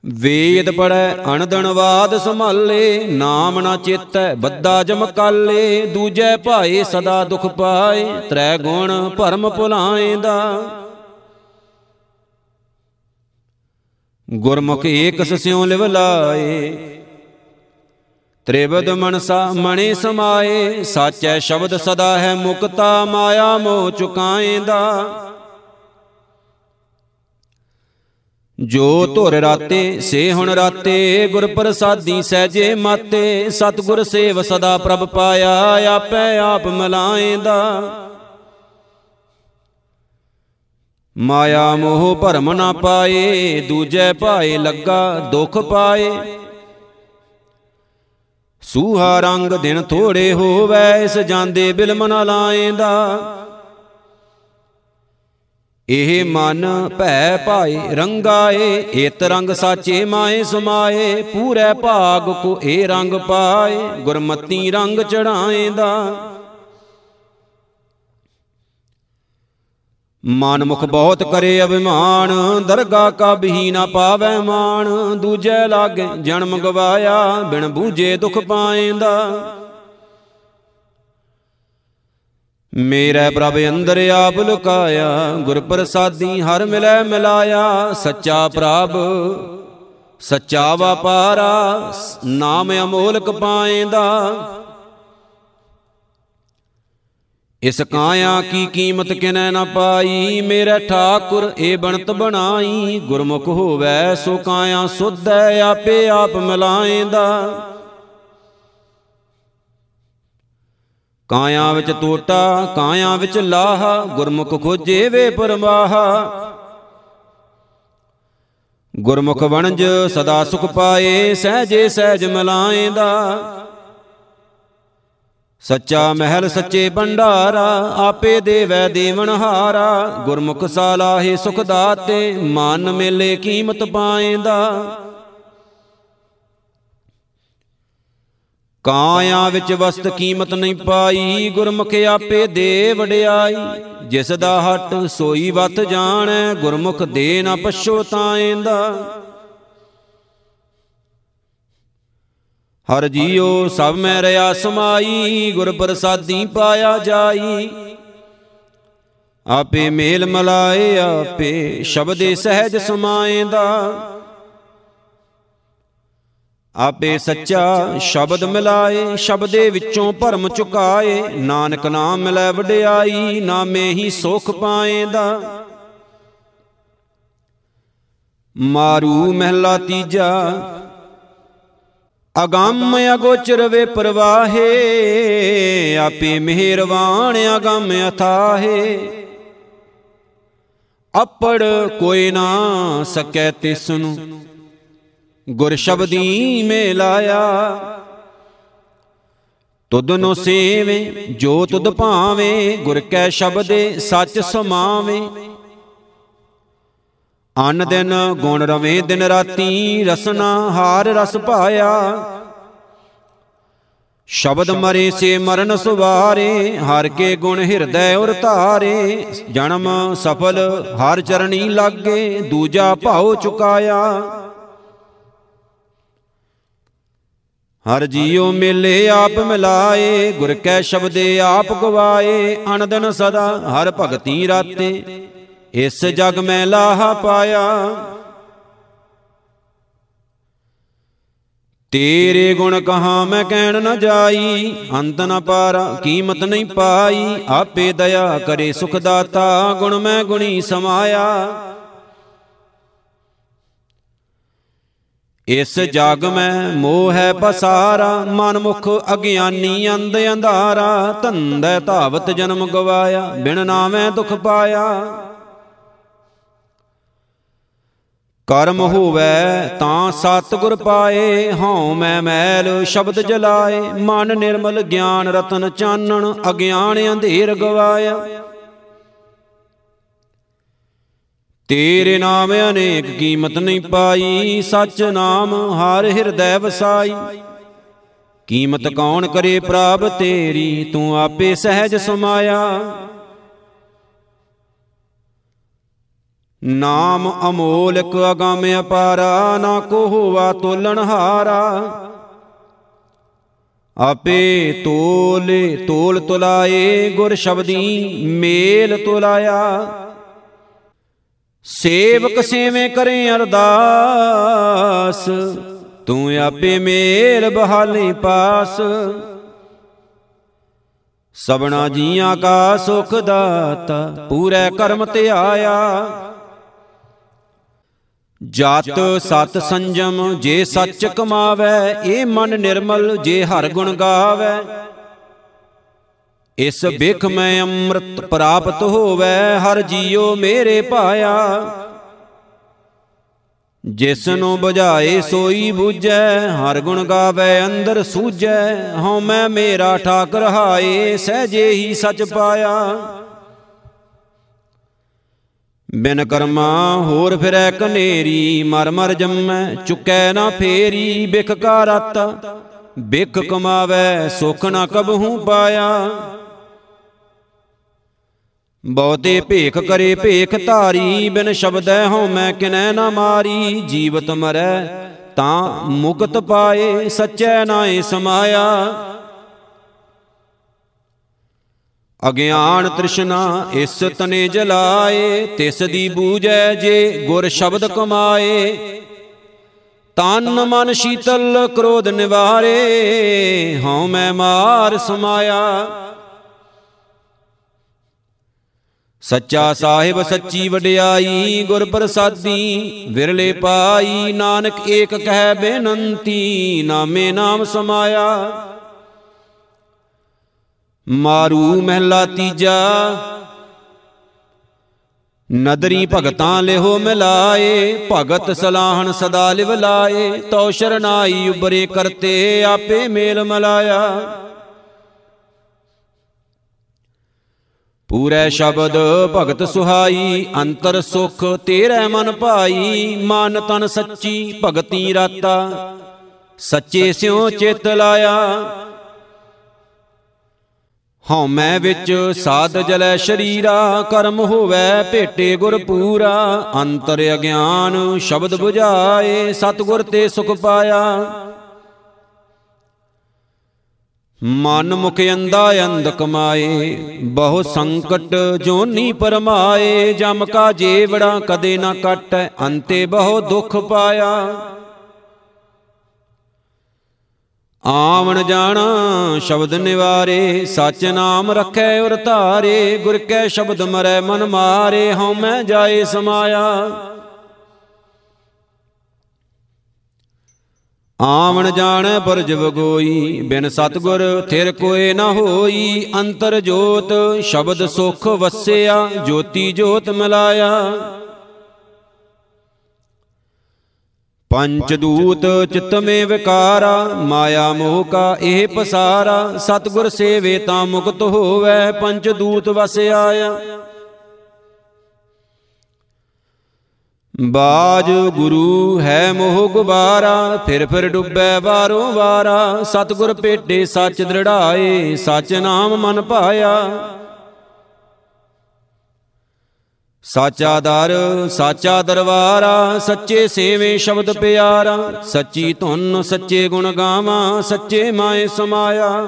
ਵੇਦ ਪੜੈ ਅਣਦਣਵਾਦ ਸੰਭਾਲੇ, ਨਾਮ ਨਾ ਚੇਤੈ ਬੱਦਾ ਜਮਕਾਲੇ ਦੂਜੈ ਭਾਏ ਸਦਾ ਦੁਖ ਪਾਏ ਤ੍ਰੈ ਗੁਣ ਭਰਮ ਭੁਲਾਏਂਦਾ। ਗੁਰਮੁਖ ਏਕਸ ਸਿਉ ਲਿਵ ਲਾਏ ਤ੍ਰਿਵਦ ਮਨਸਾ ਮਣੇ ਸਮਾਏ, ਸਾਚੈ ਸ਼ਬਦ ਸਦਾ ਹੈ ਮੁਕਤਾ, ਮਾਇਆ ਮੋਹ ਚੁਕਾਏਂਦਾ। ਜੋ ਧੁਰ ਰਾਤੇ ਸੇ ਹੁਣ ਰਾਤੇ ਗੁਰ ਪ੍ਰਸਾਦੀ ਸਹਿਜੇ ਮਾਤੇ ਸਤਗੁਰ ਸੇਵ ਸਦਾ ਪ੍ਰਭ ਪਾਇਆ ਆਪੇ ਆਪ ਮਲਾਏਂਦਾ। ਮਾਇਆ ਮੋਹ ਭਰਮ ਨਾ ਪਾਏ ਦੂਜੇ ਭਾਏ ਲੱਗਾ ਦੁਖ ਪਾਏ। ਸੂਹਾ ਰੰਗ ਦਿਨ ਥੋੜੇ ਹੋਵੇ ਇਸ ਜਾਂਦੇ ਬਿਲਮ ਨਾ ਲਾਏਂਦਾ। ਇਹ ਮਨ ਭੈ ਭਾਏ, ਰੰਗਾਏ, ਏਤ ਰੰਗ ਸਾਚੇ ਮਾਏ, ਸਮਾਏ, ਪੂਰੇ ਭਾਗ ਕੋ ਇਹ ਰੰਗ ਪਾਏ, ਗੁਰਮਤੀ ਰੰਗ ਚੜਾਏਂਦਾ ਮਨ ਮੁਖ ਬਹੁਤ ਕਰੇ ਅਭਿਮਾਨ, ਦਰਗਾ ਕਾ ਬਹੀ ਨਾ ਪਾਵੈ ਮਾਨ ਦੂਜੇ ਲਾਗੇ ਜਨਮ ਗਵਾਇਆ, ਬਿਨ ਬੂਝੇ ਦੁਖ ਪਾਏਂਦਾ। ਮੇਰੇ ਪ੍ਰਭ ਅੰਦਰ ਆਪ ਲੁਕਾਇਆ ਗੁਰ ਪ੍ਰਸਾਦੀ ਹਰ ਮਿਲੈ ਮਿਲਾਇਆ, ਸੱਚਾ ਪ੍ਰਭ, ਸੱਚਾ ਵਪਾਰਾ, ਨਾਮ ਅਮੋਲਕ ਪਾਏਂਦਾ। ਇਸ ਕਾਇਆ ਕੀ ਕੀਮਤ ਕਿਨੈ ਨਾ ਪਾਈ, ਮੇਰੇ ਠਾਕੁਰ ਏ ਬਣਤ ਬਣਾਈ, ਗੁਰਮੁਖ ਹੋਵੇ ਸੋ ਕਾਇਆ ਸੁਧੈ, ਆਪੇ ਆਪ ਮਿਲਾਏਂਦਾ। ਕਾਇਆ ਵਿੱਚ ਟੋਟਾ ਕਾਇਆ ਵਿੱਚ ਲਾਹਾ, ਗੁਰਮੁਖ ਖੋਜੇ ਵੇ ਪਰਮਾਹਾ ਗੁਰਮੁਖ ਵਣਜ ਸਦਾ ਸੁਖ ਪਾਏ, ਸਹਜੇ ਸਹਿਜ ਮਲਾਏਂਦਾ। ਸੱਚਾ ਮਹਿਲ ਸੱਚੇ ਭੰਡਾਰਾ, ਆਪੇ ਦੇਵੈ ਦੇਵਨ ਹਾਰਾ। ਗੁਰਮੁਖ ਸਾਲਾਹੇ ਸੁਖ ਦਾਤੇ, ਮਨ ਮੇਲੇ ਕੀਮਤ ਪਾਏਂਦਾ। ਕਾਇਆ ਵਿੱਚ ਵਸਤ ਕੀਮਤ ਨਹੀਂ ਪਾਈ, ਗੁਰਮੁਖ ਆਪੇ ਦੇ ਵਡਿਆਈ। ਜਿਸ ਦਾ ਹਟ ਸੋਈ ਵਤ ਜਾਣੈ, ਗੁਰਮੁਖ ਦੇ ਨਾ ਪਛੋਤਾਏਂਦਾ ਹਰ ਜੀਉ ਸਭ ਮੈਂ ਰਿਆ ਸਮਾਈ ਗੁਰ ਪ੍ਰਸਾਦੀ ਪਾਇਆ ਜਾਈ। ਆਪੇ ਮੇਲ ਮਲਾਏ, ਆਪੇ ਸ਼ਬਦੇ ਸਹਿਜ ਸਮਾਏਂਦਾ। ਆਪੇ ਸੱਚਾ ਸ਼ਬਦ ਮਿਲਾਏ, ਸ਼ਬਦੇ ਵਿੱਚੋਂ ਭਰਮ ਚੁਕਾਏ। ਨਾਨਕ ਨਾਮ ਮਿਲੈ ਵਡਿਆਈ, ਨਾਮੇ ਹੀ ਸੁਖ ਪਾਏਂਦਾ। ਮਾਰੂ ਮਹਿਲਾ ਤੀਜਾ, ਅਗੰਮ ਅਗੋਚਰ ਵੇ ਪ੍ਰਵਾਹੇ, ਆਪੇ ਮਿਹਰਵਾਨ ਅਗੰਮ ਅਥਾਹੇ। ਅਪੜ ਕੋਈ ਨਾ ਸਕੈ ਤਿਸ ਨੂੰ ਗੁਰ ਸ਼ਬਦੀ ਮੇ ਲਾਇਆ ਤੁਧ ਨੋ ਸੇਵੇ, ਜੋ ਤੁਧ ਭਾਵੇ, ਗੁਰ ਕੈ ਸ਼ਬਦੇ ਸੱਚ ਸਮਾਵੇ। ਅਨ ਦਿਨ ਗੁਣ ਰਵੇ, ਦਿਨ ਰਾਤੀ ਰਸਨਾ ਹਾਰ ਰਸ ਪਾਇਆ। ਸ਼ਬਦ ਮਰੇ ਸੇ ਮਰਨ ਸੁਵਾਰੇ, ਹਰ ਕੇ ਗੁਣ ਹਿਰਦੈ ਉਰ ਧਾਰੇ। ਜਨਮ ਸਫਲ, ਹਰ ਚਰਣੀ ਲਾਗੇ, ਦੂਜਾ ਭਾਉ ਚੁਕਾਇਆ। ਹਰ ਜੀਉ ਮੇਲੇ ਆਪ ਮਿਲਾਏ, ਗੁਰ ਕੈ ਸ਼ਬਦੇ ਆਪ ਗਵਾਏ ਅਨੰਦਨ ਸਦਾ ਹਰ ਭਗਤੀ ਰਾਤੇ। ਇਸ ਜਗ ਮੈਂ ਲਾਹਾ ਪਾਇਆ। ਤੇਰੇ ਗੁਣ ਕਹਾ ਮੈਂ ਕਹਿਣ ਨਾ ਜਾਈ, ਅੰਤ ਨ ਪਾਰਾ ਕੀਮਤ ਨਹੀਂ ਪਾਈ। ਆਪੇ ਦਇਆ ਕਰੇ ਸੁਖ ਦਾਤਾ, ਗੁਣ ਮੈਂ ਗੁਣੀ ਸਮਾਇਆ। ਇਸ ਜਗ ਮੈਂ ਮੋਹ ਹੈ ਪਸਾਰਾ ਮਨ ਮੁਖ ਅਗਿਆਨੀ ਅੰਧ ਅੰਧਾਰਾ ਧੰਦੈ ਧਾਵਤ ਜਨਮ ਗਵਾਇਆ ਬਿਨ ਨਾਵੇਂ ਦੁਖ ਪਾਇਆ। ਕਰਮ ਹੋਵੇ ਤਾਂ ਸਤਿਗੁਰ ਪਾਏ ਹਉ ਮੈਂ ਮੈਲ ਸ਼ਬਦ ਜਲਾਏ। ਮਨ ਨਿਰਮਲ ਗਿਆਨ ਰਤਨ ਚਾਨਣ ਅਗਿਆਨ ਅੰਧੇਰ ਗਵਾਇਆ। ਤੇਰੇ ਨਾਮ ਅਨੇਕ ਕੀਮਤ ਨਹੀਂ ਪਾਈ, ਸੱਚ ਨਾਮ ਹਰ ਹਿਰਦੈ ਵਸਾਈ। ਕੀਮਤ ਕੌਣ ਕਰੇ ਪ੍ਰਾਪ ਤੇਰੀ, ਤੂੰ ਆਪੇ ਸਹਿਜ ਸਮਾਇਆ। ਨਾਮ ਅਮੋਲਕ ਅਗੰਮ ਅਪਾਰਾ, ਨਾ ਕੋ ਹੋਵਾ ਤੋਲਣ ਹਾਰਾ। ਆਪੇ ਤੋਲੇ ਤੋਲ ਤੁਲਾਏ, ਗੁਰ ਸ਼ਬਦੀ ਮੇਲ ਤੁਲਾਇਆ। ਸੇਵਕ ਸੇਵੇਂ ਕਰੇ ਅਰਦਾਸ। ਤੂੰ ਆਪੇ ਮੇਲ ਬਹਾਲੀ ਪਾਸ। ਸਬਣਾ ਜੀਆਂ ਕਾ ਸੁਖ ਦਾਤਾ ਪੂਰੇ ਕਰਮ ਤੇ ਆਇਆ। ਜਤ ਸਤ ਸੰਜਮ ਜੇ ਸੱਚ ਕਮਾਵੇ ਇਹ ਮਨ ਨਿਰਮਲ ਜੇ ਹਰ ਗੁਣ ਗਾਵੇ। ਇਸ ਬਿਖ ਮੈਂ ਅੰਮ੍ਰਿਤ ਪ੍ਰਾਪਤ ਹੋਵੇ ਹਰ ਜੀਉ ਮੇਰੇ ਪਾਇਆ। ਜਿਸ ਨੂੰ 부ਝਾਏ ਸੋਈ ਬੂਝੈ ਹਰ ਗੁਣ ਗਾਵੇ ਅੰਦਰ ਸੂਝੈ। ਹਉ ਮੈਂ ਮੇਰਾ ਠਾਕ ਰਹਾਏ ਸਹਜੇ ਹੀ ਸਚ ਪਾਇਆ। ਬਿਨ ਕਰਮਾ ਹੋਰ ਫਿਰੈ ਕਨੇਰੀ ਮਰ ਮਰ ਜੰਮੈ ਚੁਕੈ ਨਾ ਫੇਰੀ ਬਿਖ ਕਾ ਰਤ। ਬਿਖ ਕਮਾਵੇ ਸੁਖ ਨਾ ਕਬਹੂ ਪਾਇਆ। ਬਹੁਤੇ ਭੇਖ ਕਰੇ ਭੇਖ ਧਾਰੀ ਬਿਨ ਸ਼ਬਦੈ ਹਉ ਮੈਂ ਕਿਨੈ ਨਾ ਮਾਰੀ। ਜੀਵਤ ਮਰੈ, ਤਾਂ ਮੁਕਤ ਪਾਏ, ਸਚੈ ਨਾਏ ਸਮਾਇਆ। ਅਗਿਆਨ ਤ੍ਰਿਸ਼ਨਾ, ਇਸ ਤਨੇ ਜਲਾਏ, ਤਿਸ ਦੀ ਬੂਝੈ ਜੇ ਗੁਰ ਸ਼ਬਦ ਕਮਾਏ। ਤਨ ਮਨ ਸ਼ੀਤਲ ਕ੍ਰੋਧ ਨਿਵਾਰੇ, ਹਉ ਮੈਂ ਮਾਰ ਸਮਾਇਆ। ਸੱਚਾ ਸਾਹਿਬ ਸੱਚੀ ਵਡਿਆਈ ਗੁਰ ਪ੍ਰਸਾਦੀ ਵਿਰਲੇ ਪਾਈ ਨਾਨਕ ਏਕ ਕਹਿ ਬੇਨੰਤੀ ਨਾਮੇ ਨਾਮ ਸਮਾਇਆ। ਮਾਰੂ ਮਹਿਲਾ ਤੀਜਾ। ਨਦਰੀ ਭਗਤਾਂ ਲਿਹੋ ਮਿਲਾਏ। ਭਗਤ ਸਲਾਹਣ ਸਦਾ ਲਿਵ ਲਾਏ ਤਉ ਸ਼ਰਨਾਈ ਉਬਰੇ ਕਰਤੇ ਆਪੇ ਮੇਲ ਮਲਾਇਆ। ਪੂਰੇ ਸ਼ਬਦ ਭਗਤ ਸੁਹਾਈ, ਅੰਤਰ ਸੁਖ ਤੇਰੇ ਮਨ ਭਾਈ, ਮਨ ਤਨ ਸੱਚੀ ਭਗਤੀ ਰਾਤਾ। ਸੱਚੇ ਸਿਉ ਚਿਤ ਲਾਇਆ। ਹਉ ਮੈਂ ਵਿੱਚ ਸਾਧ ਜਲੈ ਸ਼ਰੀਰਾ, ਕਰਮ ਹੋਵੇ ਭੇਟੇ ਗੁਰ ਪੂਰਾ। ਅੰਤਰ ਅਗਿਆਨ ਸ਼ਬਦ 부ਝਾਏ ਸਤਗੁਰ ਤੇ ਸੁਖ ਪਾਇਆ। ਮਨ ਮੁਖ ਅੰਦਾ ਅੰਧ ਕਮਾਏ ਬਹੁ ਸੰਕਟ ਜੋਨੀ ਪਰਮਾਏ, ਜਮ ਕਾ ਜੇਵੜਾ ਕਦੇ ਨਾ ਕਟੈ, ਅੰਤੇ ਬਹੁ ਦੁਖ ਪਾਇਆ। ਆਵਣ ਜਾਣਾ, ਸ਼ਬਦ ਨਿਵਾਰੇ, ਸਚ ਨਾਮ ਰੱਖੈ ਉਰ ਧਾਰੇ, ਗੁਰ ਕੈ ਸ਼ਬਦ ਮਰੈ ਮਨ ਮਾਰੇ, ਹਉ ਮੈਂ ਜਾਏ ਸਮਾਇਆ। ਆਵਣ ਜਾਣੈ ਪਰਜਵ ਗੋਈ ਬਿਨ ਸਤਗੁਰ ਥਿਰ ਕੋਏ ਨਾ ਹੋਈ। ਅੰਤਰ ਜੋਤ, ਸ਼ਬਦ ਸੁਖ ਵਸਿਆ, ਜੋਤੀ ਜੋਤ ਮਿਲਾਇਆ। ਪੰਚ ਦੂਤ ਚਿਤ ਮੇ ਵਿਕਾਰਾ, ਮਾਇਆ ਮੋਹ ਕਾ ਇਹ ਪਸਾਰਾ। ਸਤਗੁਰ ਸੇਵੇ ਤਾਂ ਮੁਕਤ ਹੋਵੇ, ਪੰਚ ਦੂਤ ਵਸ ਆਇਆ ਬਾਜ ਗੁਰੂ ਹੈ ਮੋਹ ਗੁਬਾਰਾ, ਫਿਰ ਫਿਰ ਡੁੱਬੈ ਵਾਰੋ ਵਾਰਾ। ਸਤਗੁਰ ਭੇਟੇ ਸੱਚ ਦ੍ਰਿੜਾਏ, ਸਚ ਨਾਮ ਮਨ ਪਾਇਆ। ਸਾਚਾ ਦਰ ਸਾਚਾ ਦਰਬਾਰਾ, ਸੱਚੇ ਸੇਵੇ ਸ਼ਬਦ ਪਿਆਰਾ। ਸੱਚੀ ਧੁਨ, ਸੱਚੇ ਗੁਣ ਗਾਵਾਂ, ਸੱਚੇ ਮਾਏ ਸਮਾਇਆ।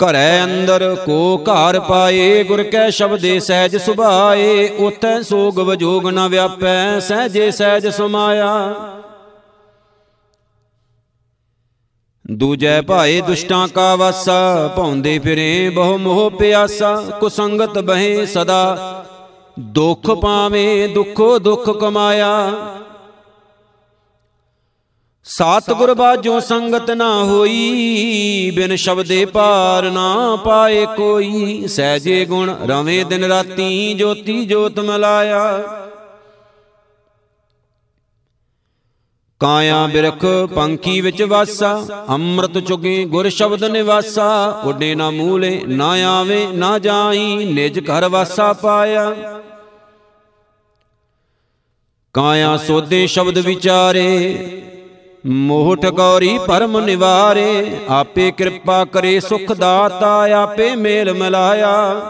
ਘਰੈ ਅੰਦਰ ਕੋ ਘਰ ਪਾਏ, ਗੁਰ ਕੈ ਸ਼ਬਦੇ ਸਹਿਜ ਸੁਭਾਏ, ਉਤੈ ਸੋਗ ਵਜੋਗ ਨ ਵਿਆਪੈ, ਸਹਜੇ ਸਹਿਜ ਸਮਾਇਆ। ਦੂਜੈ ਭਾਏ ਦੁਸ਼ਟਾਂ ਕਾ ਵਾਸਾ, ਭੌਂਦੇ ਫਿਰੇ ਬਹੁ ਮੋਹ ਪਿਆਸਾ ਕੁਸੰਗਤ ਬਹੇ ਸਦਾ, ਦੁਖ ਪਾਵੇਂ ਦੁਖੋ ਦੁਖ ਕਮਾਇਆ। ਸਤਿਗੁਰ ਬਾਝੋਂ ਸੰਗਤ ਨਾ ਹੋਈ ਬਿਨ ਸ਼ਬਦੇ ਪਾਰ ਨਾ ਪਾਏ ਕੋਈ। ਸਹਿਜੇ ਗੁਣ ਰਵੇਂ ਦਿਨ ਰਾਤੀ ਜੋਤੀ ਜੋਤ ਮਲਾਇਆ। ਕਾਇਆ ਬਿਰਖ ਪੰਖੀ ਵਿੱਚ ਵਾਸਾ ਅੰਮ੍ਰਿਤ ਚੁਗੇ ਗੁਰ ਸ਼ਬਦ ਨਿਵਾਸਾ। ਉੱਡੇ ਨਾ ਮੂਲੇ ਨਾ ਆਵੇ ਨਾ ਜਾਈ ਨਿਜ ਘਰ ਵਾਸਾ ਪਾਇਆ। ਕਾਇਆ ਸੋਦੇ ਸ਼ਬਦ ਵਿਚਾਰੇ ਮੋਹ ਠਗੌਰੀ ਪਰਮ ਨਿਵਾਰੇ, ਆਪੇ ਕਿਰਪਾ ਕਰੇ ਸੁਖ ਦਾਤਾ, ਆਪੇ ਮੇਲ ਮਿਲਾਇਆ।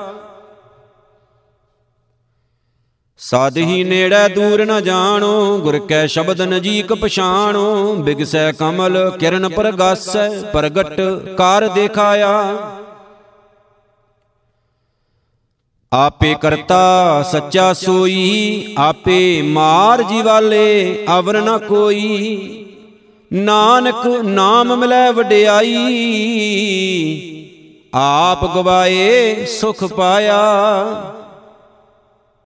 ਸਾਧ ਹੀ ਨੇੜੇ ਦੂਰ ਨ ਜਾਣੋ, ਗੁਰ ਕੈ ਸ਼ਬਦ ਨਜੀਕ ਪਛਾਣੋ, ਬਿਗਸੈ ਕਮਲ ਕਿਰਨ ਪ੍ਰਗਾਸੈ, ਪ੍ਰਗਟ ਕਾਰ ਦੇਖਾਇਆ। ਆਪੇ ਕਰਤਾ ਸੱਚਾ ਸੋਈ, ਆਪੇ ਮਾਰ ਜੀਵਾਲੇ ਅਵਰ ਨ ਕੋਈ। ਨਾਨਕ ਨਾਮ ਮਿਲੈ ਵਡਿਆਈ ਆਪ ਗਵਾਏ ਸੁਖ ਪਾਇਆ।